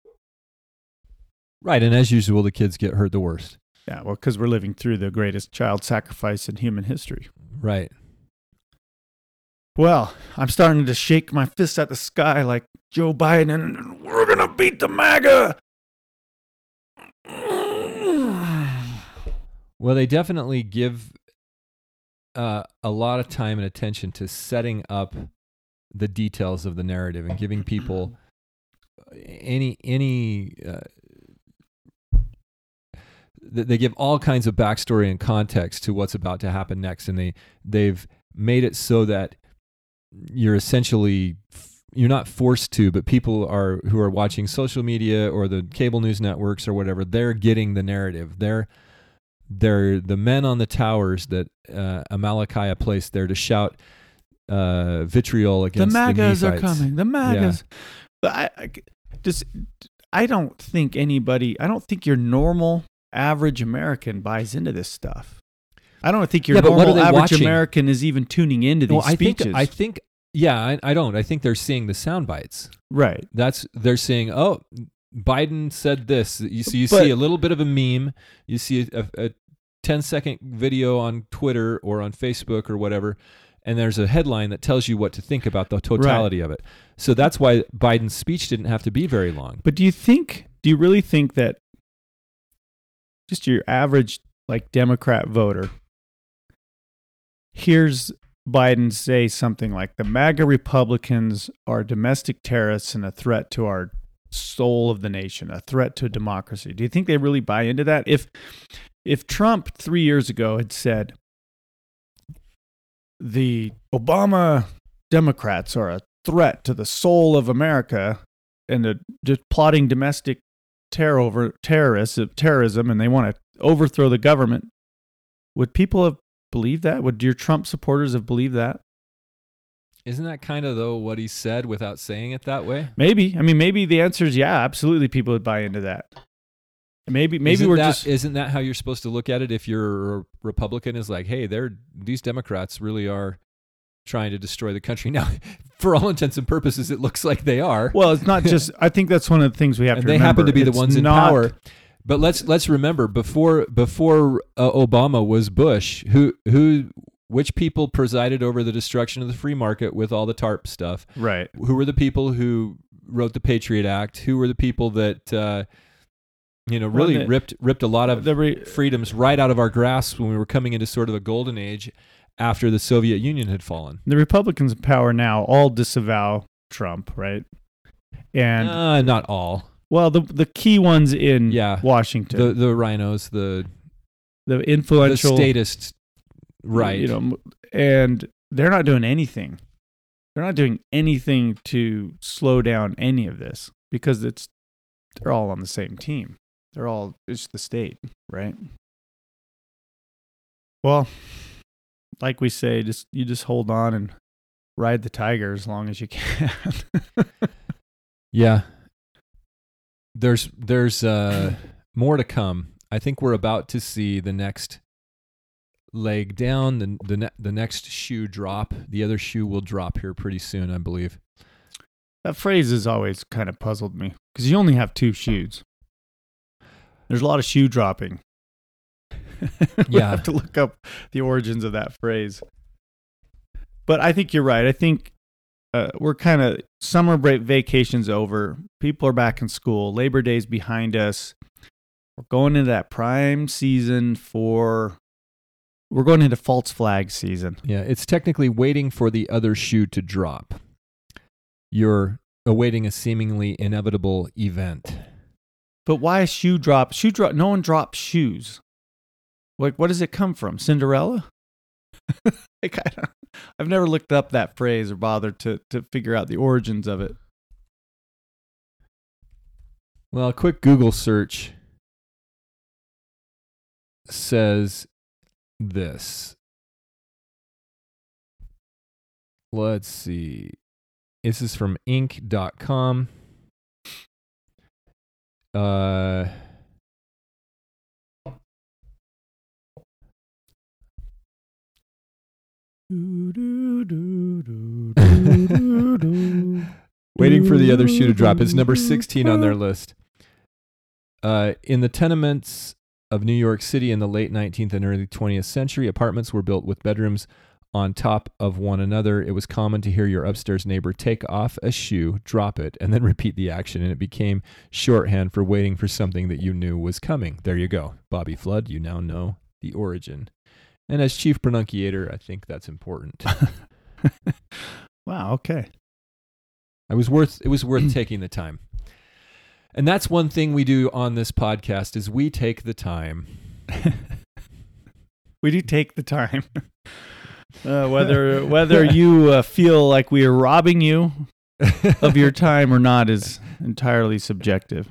Right. And as usual, the kids get hurt the worst. Yeah, well, because we're living through the greatest child sacrifice in human history. Right. Well, I'm starting to shake my fist at the sky like Joe Biden, and we're going to beat the MAGA. Well, they definitely give uh, a lot of time and attention to setting up the details of the narrative and giving people any any. Uh, they give all kinds of backstory and context to what's about to happen next, and they they've made it so that you're essentially you're not forced to, but people are who are watching social media or the cable news networks or whatever. They're getting the narrative. They're they're the men on the towers that uh, Amalickiah placed there to shout uh, vitriol against The against the, MAGAs are coming. The MAGAs. But I, I just, I don't think anybody, I don't think your normal average American buys into this stuff. I don't think your Yeah, normal average watching? American is even tuning into these Well, I speeches. think I think yeah, I, I don't. I think they're seeing the sound bites. right. That's they're seeing. oh, Biden said this. You see, you But- see a little bit of a meme. You see a, a, a 10 second video on Twitter or on Facebook or whatever, and there's a headline that tells you what to think about the totality of it. So that's why Biden's speech didn't have to be very long. But do you think, do you really think that just your average like Democrat voter hears Biden say something like the MAGA Republicans are domestic terrorists and a threat to our soul of the nation, a threat to democracy. Do you think they really buy into that? If if Trump 3 years ago had said the Obama Democrats are a threat to the soul of America and the, just plotting domestic terror over terrorists, terrorism, and they want to overthrow the government. Would people have believed that? Would your Trump supporters have believed that? Isn't that kind of though what he said without saying it that way? Maybe. I mean, maybe the answer is yeah. Absolutely, people would buy into that. Maybe, maybe isn't we're that, just isn't that how you're supposed to look at it? If you're a Republican, is like, hey, they're these Democrats really are trying to destroy the country. [LAUGHS] Now, for all intents and purposes, it looks like they are. well. It's not [LAUGHS] just. I think that's one of the things we have and to. they remember. happen to be the It's ones in not- power. But let's let's remember before before uh, Obama was Bush, who who which people presided over the destruction of the free market with all the TARP stuff? Right. Who were the people who wrote the Patriot Act? Who were the people that uh, you know really ripped ripped a lot of The re- freedoms right out of our grasp when we were coming into sort of a golden age after the Soviet Union had fallen? the Republicans in power now all disavow Trump, right? And uh, not all. Well, the the key ones in Yeah. Washington, The the RINOs, the the, the influential statist right. you know m- and they're not doing anything they're not doing anything to slow down any of this because it's they're all on the same team they're all it's the state right well like we say just you just hold on and ride the tiger as long as you can [LAUGHS] Yeah. There's there's uh [CLEARS THROAT] more to come. I think we're about to see the next leg down, the the ne- the next shoe drop. The other shoe will drop here pretty soon, I believe. that phrase has always kind of puzzled me because you only have two shoes there's a lot of shoe dropping [LAUGHS] we Yeah. have to look up the origins of that phrase. But I think you're right. I think uh, we're kind of summer break vacations over. People are back in school. Labor Day's behind us. We're going into that prime season for. We're going into false flag season. Yeah, it's technically waiting for the other shoe to drop. You're awaiting a seemingly inevitable event. But why a shoe drop? Shoe drop. No one drops shoes. Like, what does it come from? Cinderella? [LAUGHS] like, I don't, I've never looked up that phrase or bothered to to figure out the origins of it. Well, a quick Google search says this. Let's see. This is from Inc.com. Uh, [LAUGHS] waiting for the other shoe to drop. It's number 16 on their list. Uh, in the tenements of New York City in the late 19th and early 20th century, apartments were built with bedrooms on top of one another. It was common to hear your upstairs neighbor take off a shoe, drop it, and then [LAUGHS] repeat the action, and it became shorthand for waiting for something that you knew was coming. There you go. Bobby Flood, you now know the origin. And as chief pronunciator, I think that's important. [LAUGHS] wow. Okay. I was worth it was worth [CLEARS THROAT] taking the time. And that's one thing we do on this podcast is we take the time. [LAUGHS] we do take the time. [LAUGHS] Uh, whether whether you uh, feel like we are robbing you of your time or not is entirely subjective.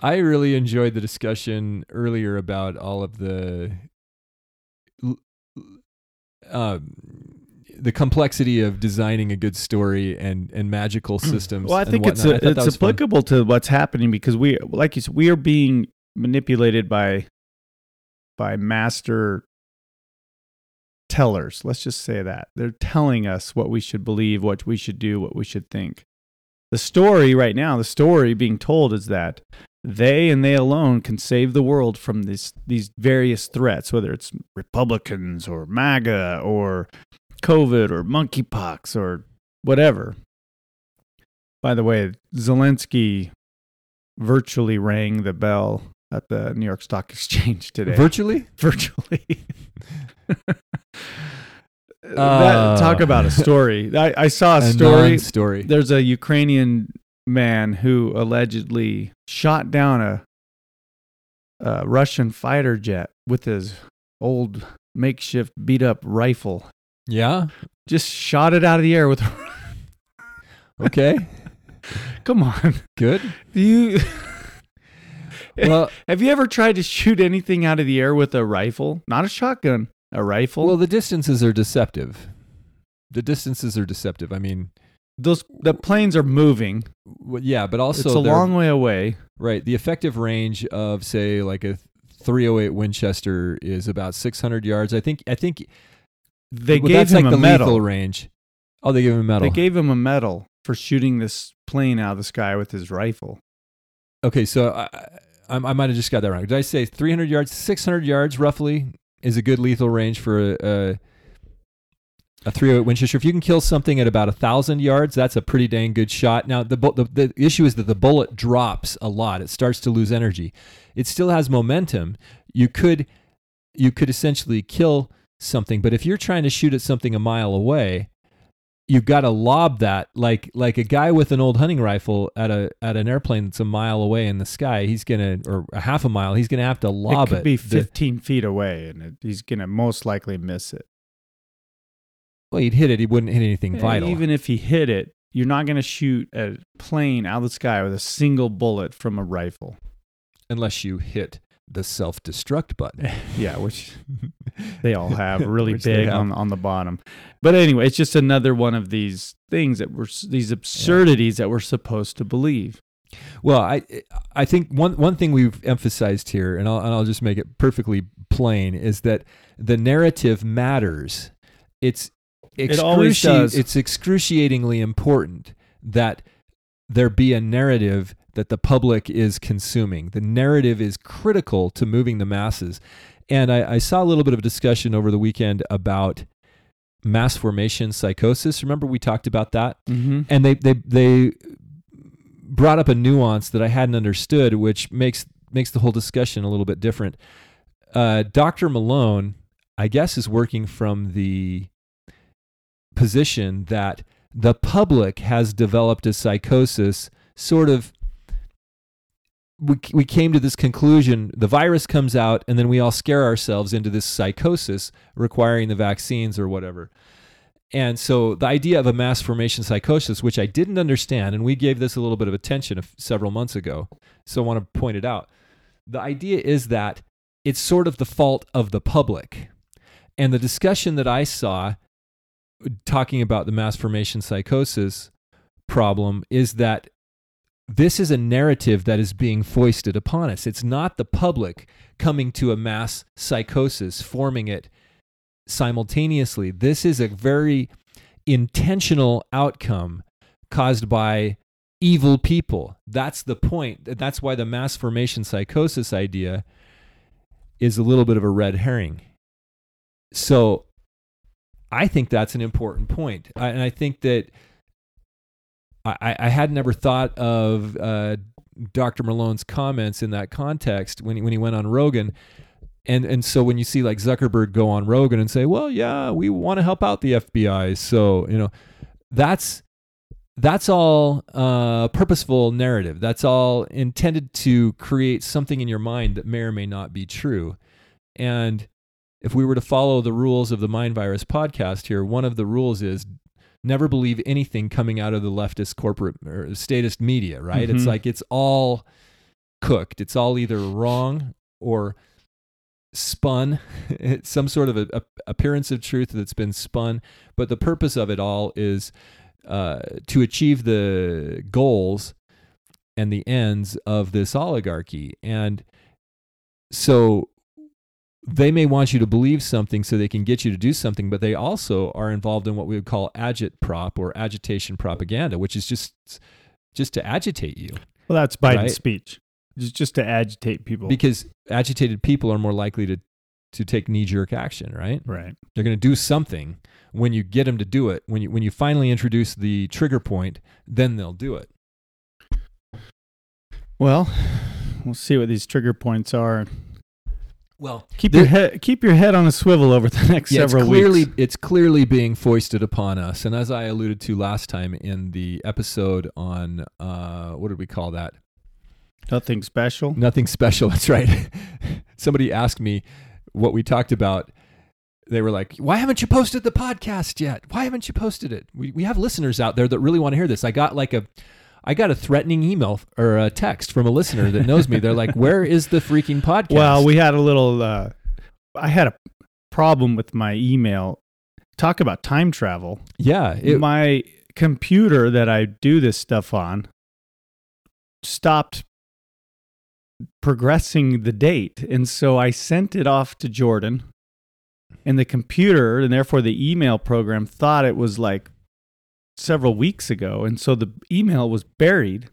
I really enjoyed the discussion earlier about all of the uh, the complexity of designing a good story and and magical systems. Well, I think it's a, I it's was fun. applicable to what's happening because we, like you said, we are being manipulated by by master tellers. Let's just say that they're telling us what we should believe, what we should do, what we should think. The story right now, the story being told is that they and they alone can save the world from this these various threats, whether it's Republicans or MAGA or COVID or monkeypox or whatever. By the way, Zelensky virtually rang the bell at the New York Stock [LAUGHS] Exchange today. virtually. [LAUGHS] virtually. [LAUGHS] Uh, that, talk about a story. I, I saw a A story. story. There's a Ukrainian man who allegedly shot down a, a Russian fighter jet with his old makeshift beat up rifle. Yeah. Just shot it out of the air with. [LAUGHS] Okay. Come on, Good. do you? [LAUGHS] Well, Have you ever tried to shoot anything out of the air with a rifle? Not a shotgun, a rifle. well, the distances are deceptive. The distances are deceptive. I mean, those the planes are moving. well, yeah, but also it's a long way away. Right. The effective range of say like a 308 Winchester is about 600 yards. I think I think They well, gave that's him like a the medal. lethal range. Oh, they gave him a medal. They gave him a medal for shooting this plane out of the sky with his rifle. okay, so I I, I might have just got that wrong. Did I say 300 yards? 600 yards roughly is a good lethal range for a a, a 308 Winchester. If you can kill something at about a thousand yards, that's a pretty dang good shot. Now the, the the issue is that the bullet drops a lot. It starts to lose energy. It still has momentum. You could you could essentially kill something, but if you're trying to shoot at something a mile away, you've got to lob that like like a guy with an old hunting rifle at a at an airplane that's a mile away in the sky. He's gonna or a half a mile. He's gonna have to lob it could it. be The- 15 feet away, and it, he's gonna most likely miss it. Well, he'd hit it. He wouldn't hit anything And vital. Even if he hit it, you're not gonna shoot a plane out of the sky with a single bullet from a rifle. unless you hit the self destruct button. [LAUGHS] Yeah, which they all have [LAUGHS] really big have. on on the bottom. But anyway, it's just another one of these things that we're these absurdities that we're supposed to believe. Well, I I think one one thing we've emphasized here, and I'll and I'll just make it perfectly plain, is that the narrative matters. It's It always does. It's excruciatingly important that there be a narrative that the public is consuming. The narrative is critical to moving the masses. And I, I saw a little bit of discussion over the weekend about mass formation psychosis. Remember we talked about that? Mm-hmm. and they they they brought up a nuance that I hadn't understood, which makes makes the whole discussion a little bit different. Uh, Dr. Malone, I guess, is working from the position that the public has developed a psychosis, sort of. We, we came to this conclusion the virus comes out and then we all scare ourselves into this psychosis requiring the vaccines or whatever And so the idea of a mass formation psychosis, which I didn't understand, and we gave this a little bit of attention several months ago, so I want to point it out. The idea is that it's sort of the fault of the public. And the discussion that I saw talking about the mass formation psychosis problem is that this is a narrative that is being foisted upon us. It's not the public coming to a mass psychosis, forming it simultaneously. This is a very intentional outcome caused by evil people. That's the point. That's why the mass formation psychosis idea is a little bit of a red herring. So I think that's an important point. I, and I think that I, I had never thought of uh, Dr. Malone's comments in that context when he, when he went on Rogan. And, and so when you see like Zuckerberg go on Rogan and say, well, yeah, we want to help out the FBI. So, you know, that's, that's all uh, purposeful narrative. That's all intended to create something in your mind that may or may not be true. And if we were to follow the rules of the Mind Virus podcast here, one of the rules is never believe anything coming out of the leftist corporate or statist media, right? It's Mhm. like it's all cooked. It's all either wrong or spun. [LAUGHS] It's some sort of a, a- appearance of truth that's been spun. But the purpose of it all is uh, to achieve the goals and the ends of this oligarchy. And so they may want you to believe something so they can get you to do something, but they also are involved in what we would call agitprop or agitation propaganda, which is just just to agitate you Well, that's Biden's Right. speech. Just just to agitate people. because agitated people are more likely to to take knee jerk action, right? right. They're going to do something when you get them to do it. When you when you finally introduce the trigger point, then they'll do it. Well, we'll see what these trigger points are. Well, Keep The- your head keep your head on a swivel over the [LAUGHS] next yeah, it's several clearly weeks. it's clearly being foisted upon us. And as I alluded to last time in the episode on uh, what did we call that? Nothing special. Nothing special. [LAUGHS] That's right. Somebody asked me what we talked about. They were like, "Why haven't you posted the podcast yet? Why haven't you posted it? We we have listeners out there that really want to hear this." I got like a I got a threatening email or a text from a listener that knows me. They're like, "Where is the freaking [LAUGHS] podcast?" Well, we had a little. Uh, I had a problem with my email. Talk about time travel. yeah, it, my computer that I do this stuff on stopped progressing the date. And so I sent it off to Jordan. And the computer, and therefore the email program, thought it was like several weeks ago. And so the email was buried.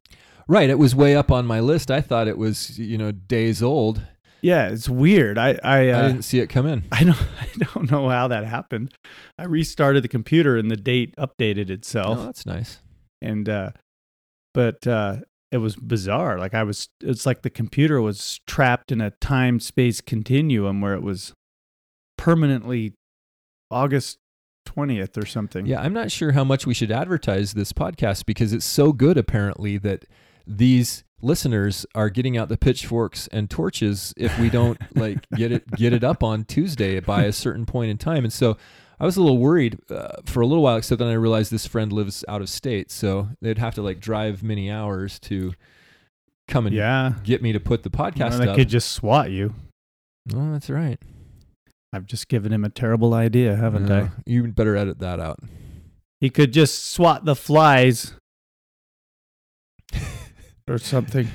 right. It was way up on my list. I thought it was you know days old. Yeah, it's weird. I I, uh, I didn't see it come in. [LAUGHS] I don't I don't know how that happened. I restarted the computer and the date updated itself. Oh, that's nice. and uh but uh it was bizarre like i was it's like the computer was trapped in a time space continuum where it was permanently august 20th or something Yeah, I'm not sure how much we should advertise this podcast because it's so good apparently that these listeners are getting out the pitchforks and torches if we don't [LAUGHS] like get it get it up on Tuesday by a certain point in time. And so I was a little worried uh, for a little while except then I realized this friend lives out of state, so they'd have to like drive many hours to come and yeah get me to put the podcast well, they up. could just swat you oh, that's right. I've just given him a terrible idea haven't i You better edit that out. he could just swat the flies [LAUGHS] or something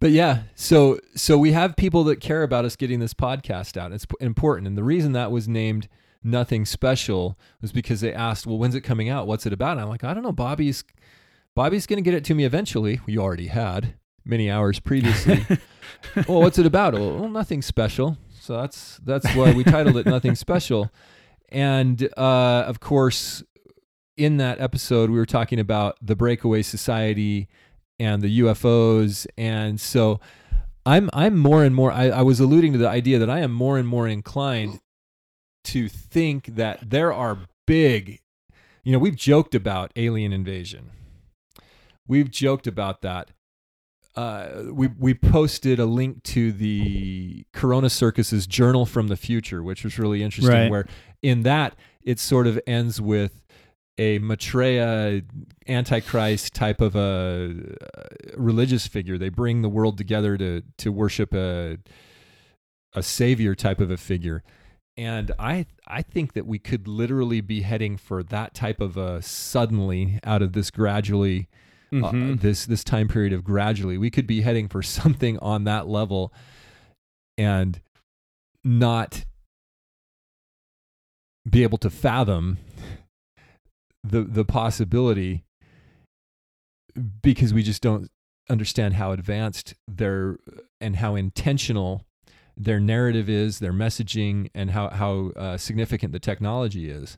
But yeah, so so we have people that care about us getting this podcast out. It's important, and the reason that was named nothing special was because they asked, "Well, when's it coming out? What's it about?" And I'm like, "I don't know. Bobby's Bobby's going to get it to me eventually. We already had many hours previously. [LAUGHS] well, what's it about? Well, well, nothing special. So that's that's why we titled it "Nothing [LAUGHS] Special." And uh, of course, in that episode, we were talking about the breakaway society and the UFOs, and so I'm I'm more and more. I, I was alluding to the idea that I am more and more inclined to think that there are big. You know, we've joked about alien invasion. We've joked about that. Uh, we we posted a link to the Corona Circus's Journal from the Future, which was really interesting. Right. Where in that it sort of ends with a Maitreya antichrist type of a, uh religious figure. They bring the world together to to worship a a savior type of a figure. And I I think that we could literally be heading for that type of a suddenly out of this gradually Mhm. uh, this this time period of gradually we could be heading for [LAUGHS] something on that level and not be able to fathom the the possibility because we just don't understand how advanced their and how intentional their narrative is, their messaging, and how how uh, significant the technology is.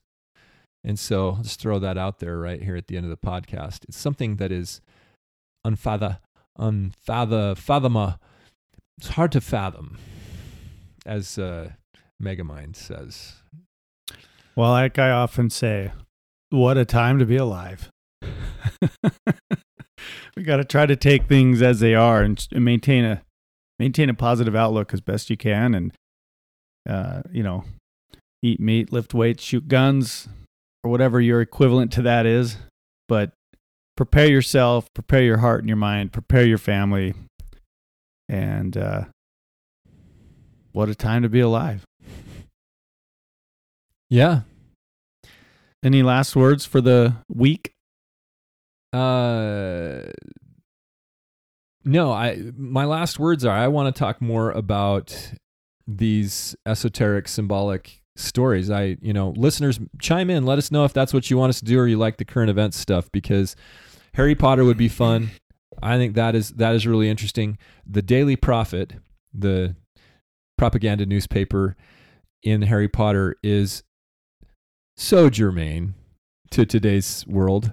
And so, just throw that out there right here at the end of the podcast. It's something that is unfatha, unfatha, fathoma. It's hard to fathom, as uh, Megamind says. Well, like I often say, what a time to be alive. [LAUGHS] we got to try to take things as they are and, and maintain a maintain a positive outlook as best you can, and uh, you know, eat meat, lift weights, shoot guns, or whatever your equivalent to that is. But prepare yourself, prepare your heart and your mind, prepare your family, and uh, what a time to be alive. Yeah. Any last words for the week? Uh, no, I my last words are I want to talk more about these esoteric symbolic stories. I, you know, listeners chime in, let us know if that's what you want us to do or you like the current events stuff because Harry Potter would be fun. I think that is that is really interesting. The Daily Prophet, the propaganda newspaper in Harry Potter is so germane to today's world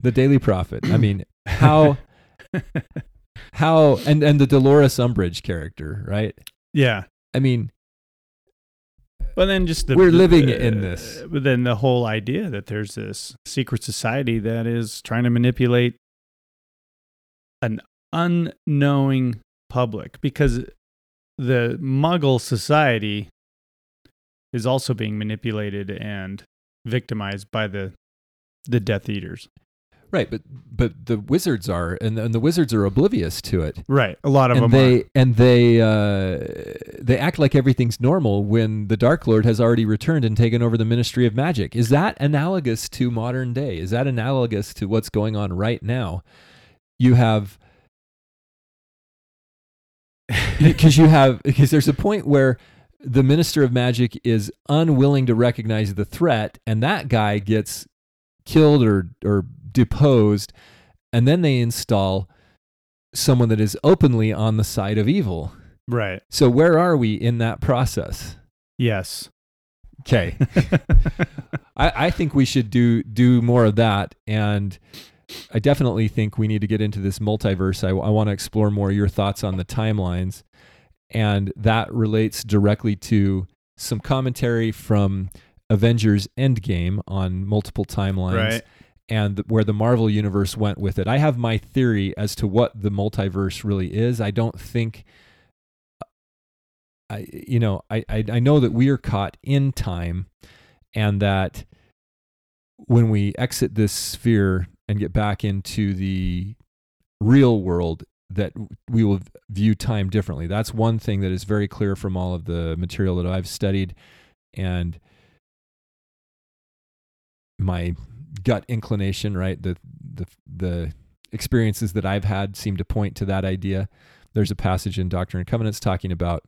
the Daily Prophet. I mean, how [LAUGHS] how and and the Dolores Umbridge character, right? Yeah. I mean, But then just the We're living uh, in this. But then the whole idea that there's this secret society that is trying to manipulate an unknowing public because the Muggle society is also being manipulated and victimized by the the Death Eaters. Right, but but the wizards are and, and the wizards are oblivious to it. Right. A lot of and them they are. and they uh, they act like everything's normal when the Dark Lord has already returned and taken over the Ministry of Magic. Is that analogous to modern day? Is that analogous to what's going on right now? You have [LAUGHS] because you have because there's a point where the Minister of Magic is unwilling to recognize the threat, and that guy gets killed or or deposed, and then they install someone that is openly on the side of evil. right. So where are we in that process? Yes. Okay. [LAUGHS] I, I think we should do do more of that and I definitely think we need to get into this multiverse. I, I want to explore more your thoughts on the timelines. And that relates directly to some commentary from Avengers Endgame on multiple timelines Right. And where the Marvel universe went with it. I have my theory as to what the multiverse really is. I don't think uh, I you know, I I, I know that we are caught in time and that when we exit this sphere and get back into the real world that we will view time differently. That's one thing that is very clear from all of the material that I've studied and my gut inclination, right? The the the experiences that I've had seem to point to that idea. There's a passage in Doctrine and Covenants talking about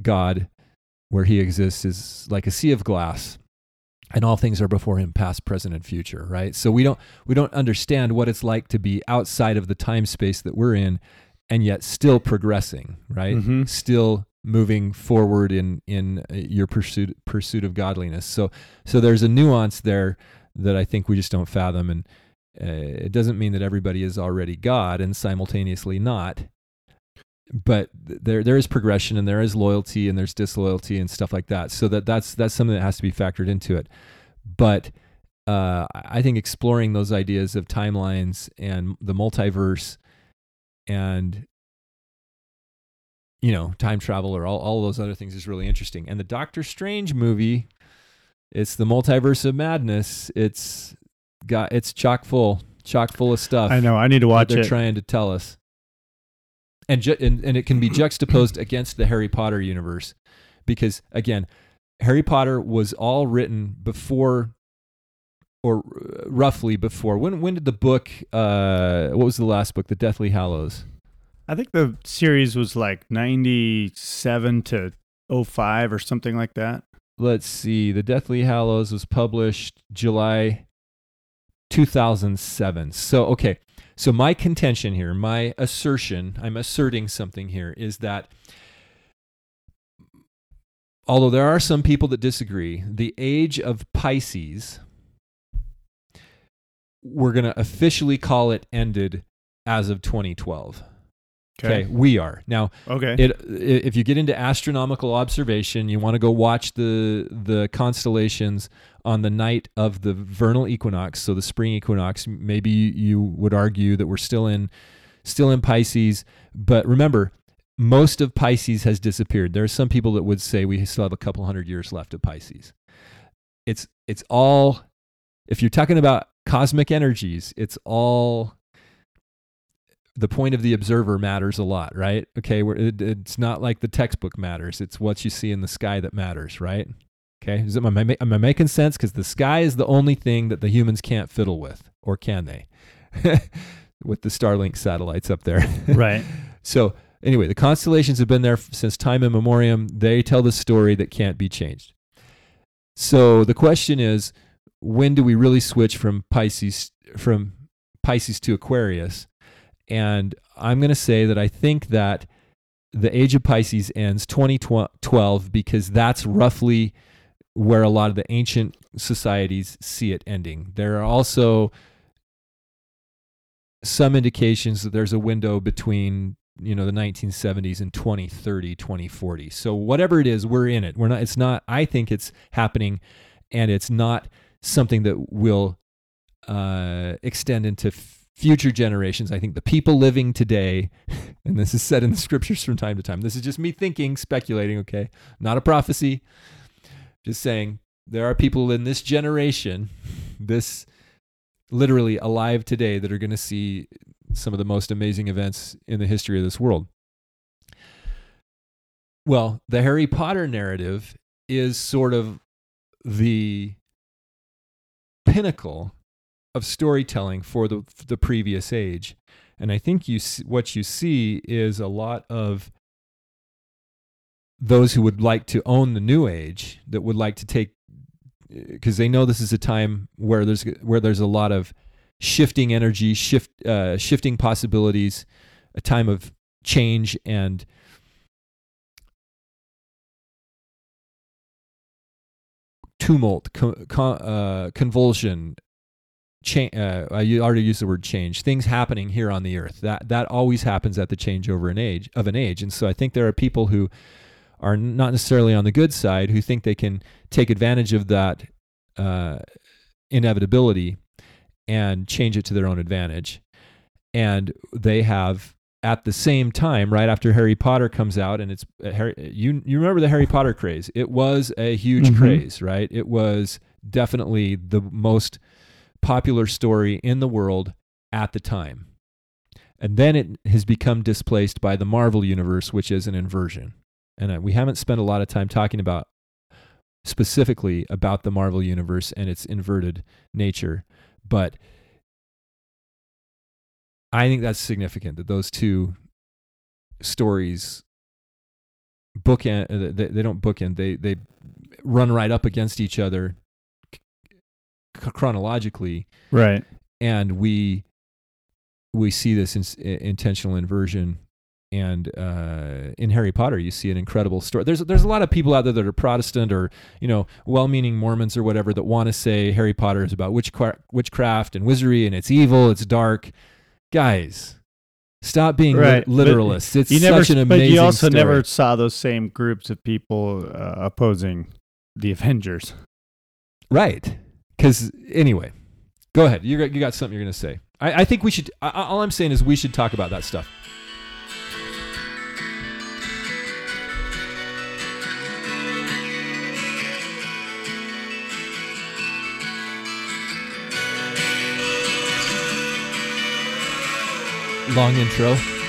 God where he exists is like a sea of glass and all things are before him past present and future right so we don't we don't understand what it's like to be outside of the time space that we're in and yet still progressing right Mhm. still moving forward in in uh, your pursuit pursuit of godliness so so there's a nuance there that I think we just don't fathom and uh, it doesn't mean that everybody is already God and simultaneously not but there there is progression and there is loyalty and there's disloyalty and stuff like that. So that that's that's something that has to be factored into it. But uh, I think exploring those ideas of timelines and the multiverse and you know time travel or all all those other things is really interesting. And the Doctor Strange movie it's the multiverse of madness. It's got it's chock full, chock full of stuff. I know. I need to watch they're it. trying to tell us. And, ju- and and it can be juxtaposed against the Harry Potter universe because again, Harry Potter was all written before or uh, roughly before. When when did the book uh what was the last book? The Deathly Hallows. I think the series was like 97 to 05 or something like that. Let's see. The Deathly Hallows was published July 2007. So okay. So my contention here, my assertion, I'm asserting something here is that although there are some people that disagree, the age of Pisces, we're going to officially call it ended as of 2012. Okay. we are. Now, Okay. it, if you get into astronomical observation, you want to go watch the the constellations on the night of the vernal equinox, so the spring equinox. Maybe you would argue that we're still in still in Pisces, but remember, most of Pisces has disappeared. There are some people that would say we still have a couple hundred years left of Pisces. It's it's all if you're talking about cosmic energies, it's all the point of the observer matters a lot, right? Okay, it, it's not like the textbook matters. It's what you see in the sky that matters, right? Okay, is it, am, I, am I making sense? Because the sky is the only thing that the humans can't fiddle with, or can they? [LAUGHS] with the Starlink satellites up there. [LAUGHS] right. So, anyway, the constellations have been there since time immemorial. They tell the story that can't be changed. So, the question is when do we really switch from Pisces from Pisces to Aquarius? And I'm going to say that I think that the age of Pisces ends 2012 because that's roughly where a lot of the ancient societies see it ending. There are also some indications that there's a window between you know the 1970s and 2030 2040 so whatever it is we're in it we're not it's not i think it's happening and it's not something that will uh, extend into future generations i think the people living today [LAUGHS] and this is said in the scriptures from time to time this is just me thinking speculating okay not a prophecy just saying there are people in this generation [LAUGHS] this literally alive today that are going to see some of the most amazing events in the history of this world. Well, the Harry Potter narrative is sort of the pinnacle of storytelling for the the previous age. And I think you what you see is a lot of those who would like to own the new age that would like to take because they know this is a time where there's where there's a lot of shifting energy, shift uh, shifting possibilities, a time of change and tumult, co- uh, convulsion. Cha- uh, I already used the word change. Things happening here on the earth. That that always happens at the changeover an age of an age, and so I think there are people who are not necessarily on the good side who think they can take advantage of that uh, inevitability and change it to their own advantage. And they have at the same time, right after Harry Potter comes out, and it's uh, Harry. You you remember the Harry Potter craze? It was a huge Mhm. craze, right? It was definitely the most popular story in the world at the time. And then it has become displaced by the Marvel universe, which is an inversion. And uh, we haven't spent a lot of time talking about specifically about the Marvel universe and its inverted nature, but I think that's significant that those two stories bookend uh, they, they don't bookend they they run right up against each other chronologically Right. and we we see this in, intentional inversion and uh, in Harry Potter you see an incredible story there's there's a lot of people out there that are Protestant or you know well-meaning Mormons or whatever that want to say Harry Potter is about witchcraft, witchcraft and wizardry and it's evil it's dark guys stop being Right, but literalists it's You never, such an but you also story. never saw those same groups of people uh, opposing the Avengers. Right. Because anyway, go ahead. You got, you got something you're going to say. I, I, think we should. I, all I'm saying is we should talk about that stuff. Long intro.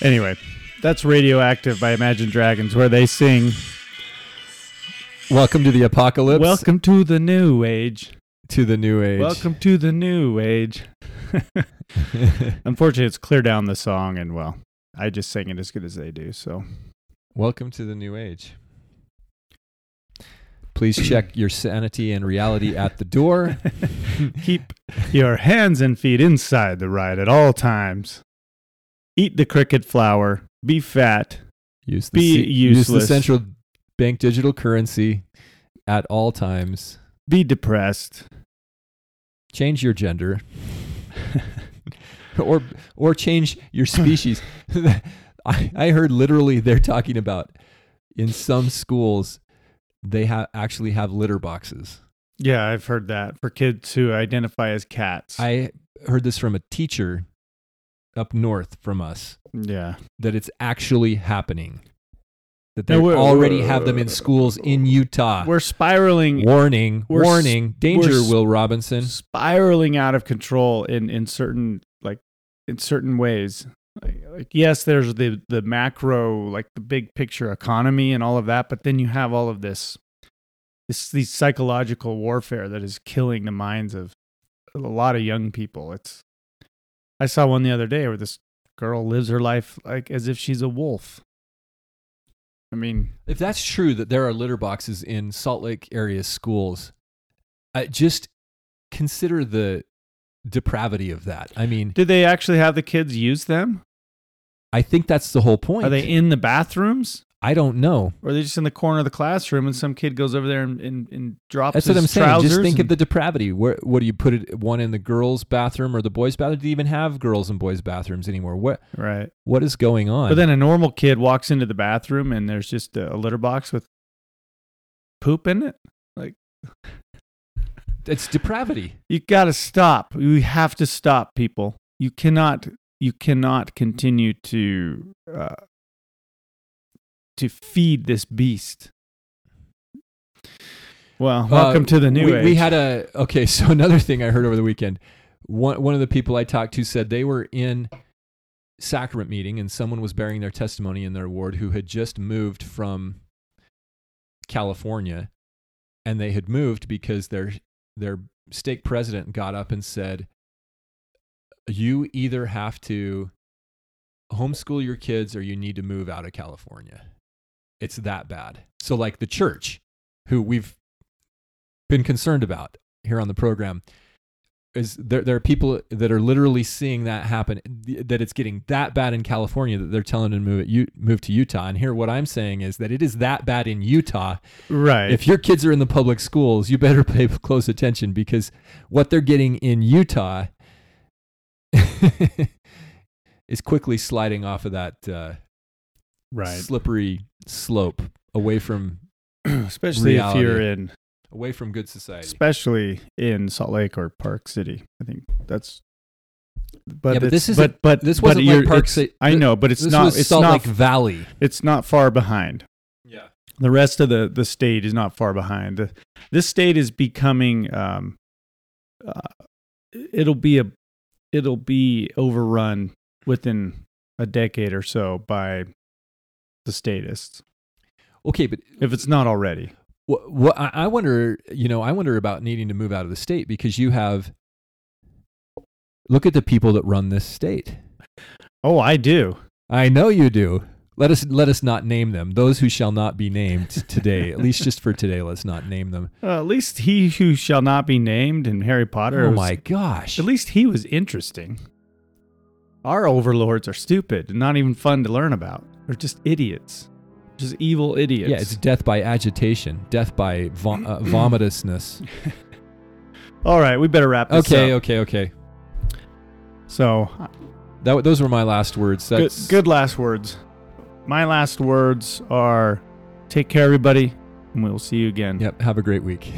Anyway, that's Radioactive by Imagine Dragons, where they sing, Welcome to the apocalypse. Welcome to the New Age. to the new age. Welcome to the New Age. [LAUGHS] Unfortunately, it's clear down the song, and well, I just sang it as good as they do. So, Welcome to the new age. Please check [COUGHS] your sanity and reality at the door. [LAUGHS] keep your hands and feet inside the ride at all times. Eat the cricket flour. Be fat. Use the, Be C- use the central bank digital currency at all times. Be depressed. Change your gender. [LAUGHS] or or change your species. [LAUGHS] I, I heard literally they're talking about in some schools they have actually have litter boxes. Yeah, I've heard that for kids who identify as cats. I heard this from a teacher up north from us yeah. that it's actually happening. That they No, already have them in schools in Utah. We're spiraling warning, we're warning, danger, Will Robinson. spiraling out of control in in certain like in certain ways. Like, like yes, there's the the macro like the big picture economy and all of that, but then you have all of this this these psychological warfare that is killing the minds of a lot of young people. It's I saw one the other day where this girl lives her life like as if she's a wolf. I mean, If that's true that there are litter boxes in Salt Lake area schools, uh, just consider the depravity of that. I mean, did they actually have the kids use them? I think that's the whole point. Are they in the bathrooms? I don't know. Or are they just in the corner of the classroom and some kid goes over there and, and, and drops That's what I'm saying. Just think of the depravity. Where, what do you put it? One in the girls' bathroom or the boys' bathroom? Do you even have girls and boys' bathrooms anymore? What Right. What is going on? But then a normal kid walks into the bathroom and there's just a, a litter box with poop in it. Like, [LAUGHS] it's depravity. you got to stop. We have to stop, people. You cannot, you cannot continue to, uh, to feed this beast. Well, welcome Uh, to the new we, age. We had a okay. [LAUGHS] So another thing I heard over the weekend, one one of the people I talked to said they were in sacrament meeting and someone was bearing their testimony in their ward who had just moved from California, and they had moved because their their stake president got up and said, "You either have to homeschool your kids or you need to move out of California." It's that bad. So like the church, who we've been concerned about here on the program is there there are people that are literally seeing that happen that it's getting that bad in California that they're telling them to move it, move to Utah and here what I'm saying is that it is that bad in Utah right. if your kids are in the public schools you better pay [LAUGHS] close attention because what they're getting in Utah [LAUGHS] is quickly sliding off of that uh, right. slippery slope away from [CLEARS THROAT] Especially reality. if you're in away from good society especially in Salt Lake or Park City. I think that's. But Yeah, but this isn't- but but this wasn't like Park City- I know, but it's not. It's Salt not. Lake Valley It's not far behind. yeah The rest of the the state is not far behind. The- This state is becoming. Um, uh, it'll be a. It'll be overrun within a decade or so by the statists, okay but if it's not already. What, what I I wonder, you know, I wonder about needing to move out of the state because you have. Look at the people that run this state. Oh, I do. I know you do. Let us let us not name them. Those who shall not be named today, at least just for today, let's not name them. [LAUGHS] Uh, at least he who shall not be named in Harry Potter. Oh was- my gosh! At least he was interesting. Our overlords are stupid and not even fun to learn about. They're just idiots. Just evil idiots. Yeah, it's death by agitation, death by vom- uh, [CLEARS THROAT] vomitousness. [LAUGHS] All right, we better wrap this Okay, up. okay, okay. Okay. So, That those were my last words. good, good last words. My last words are Take care, everybody, and we'll see you again. Yep. Have a great week.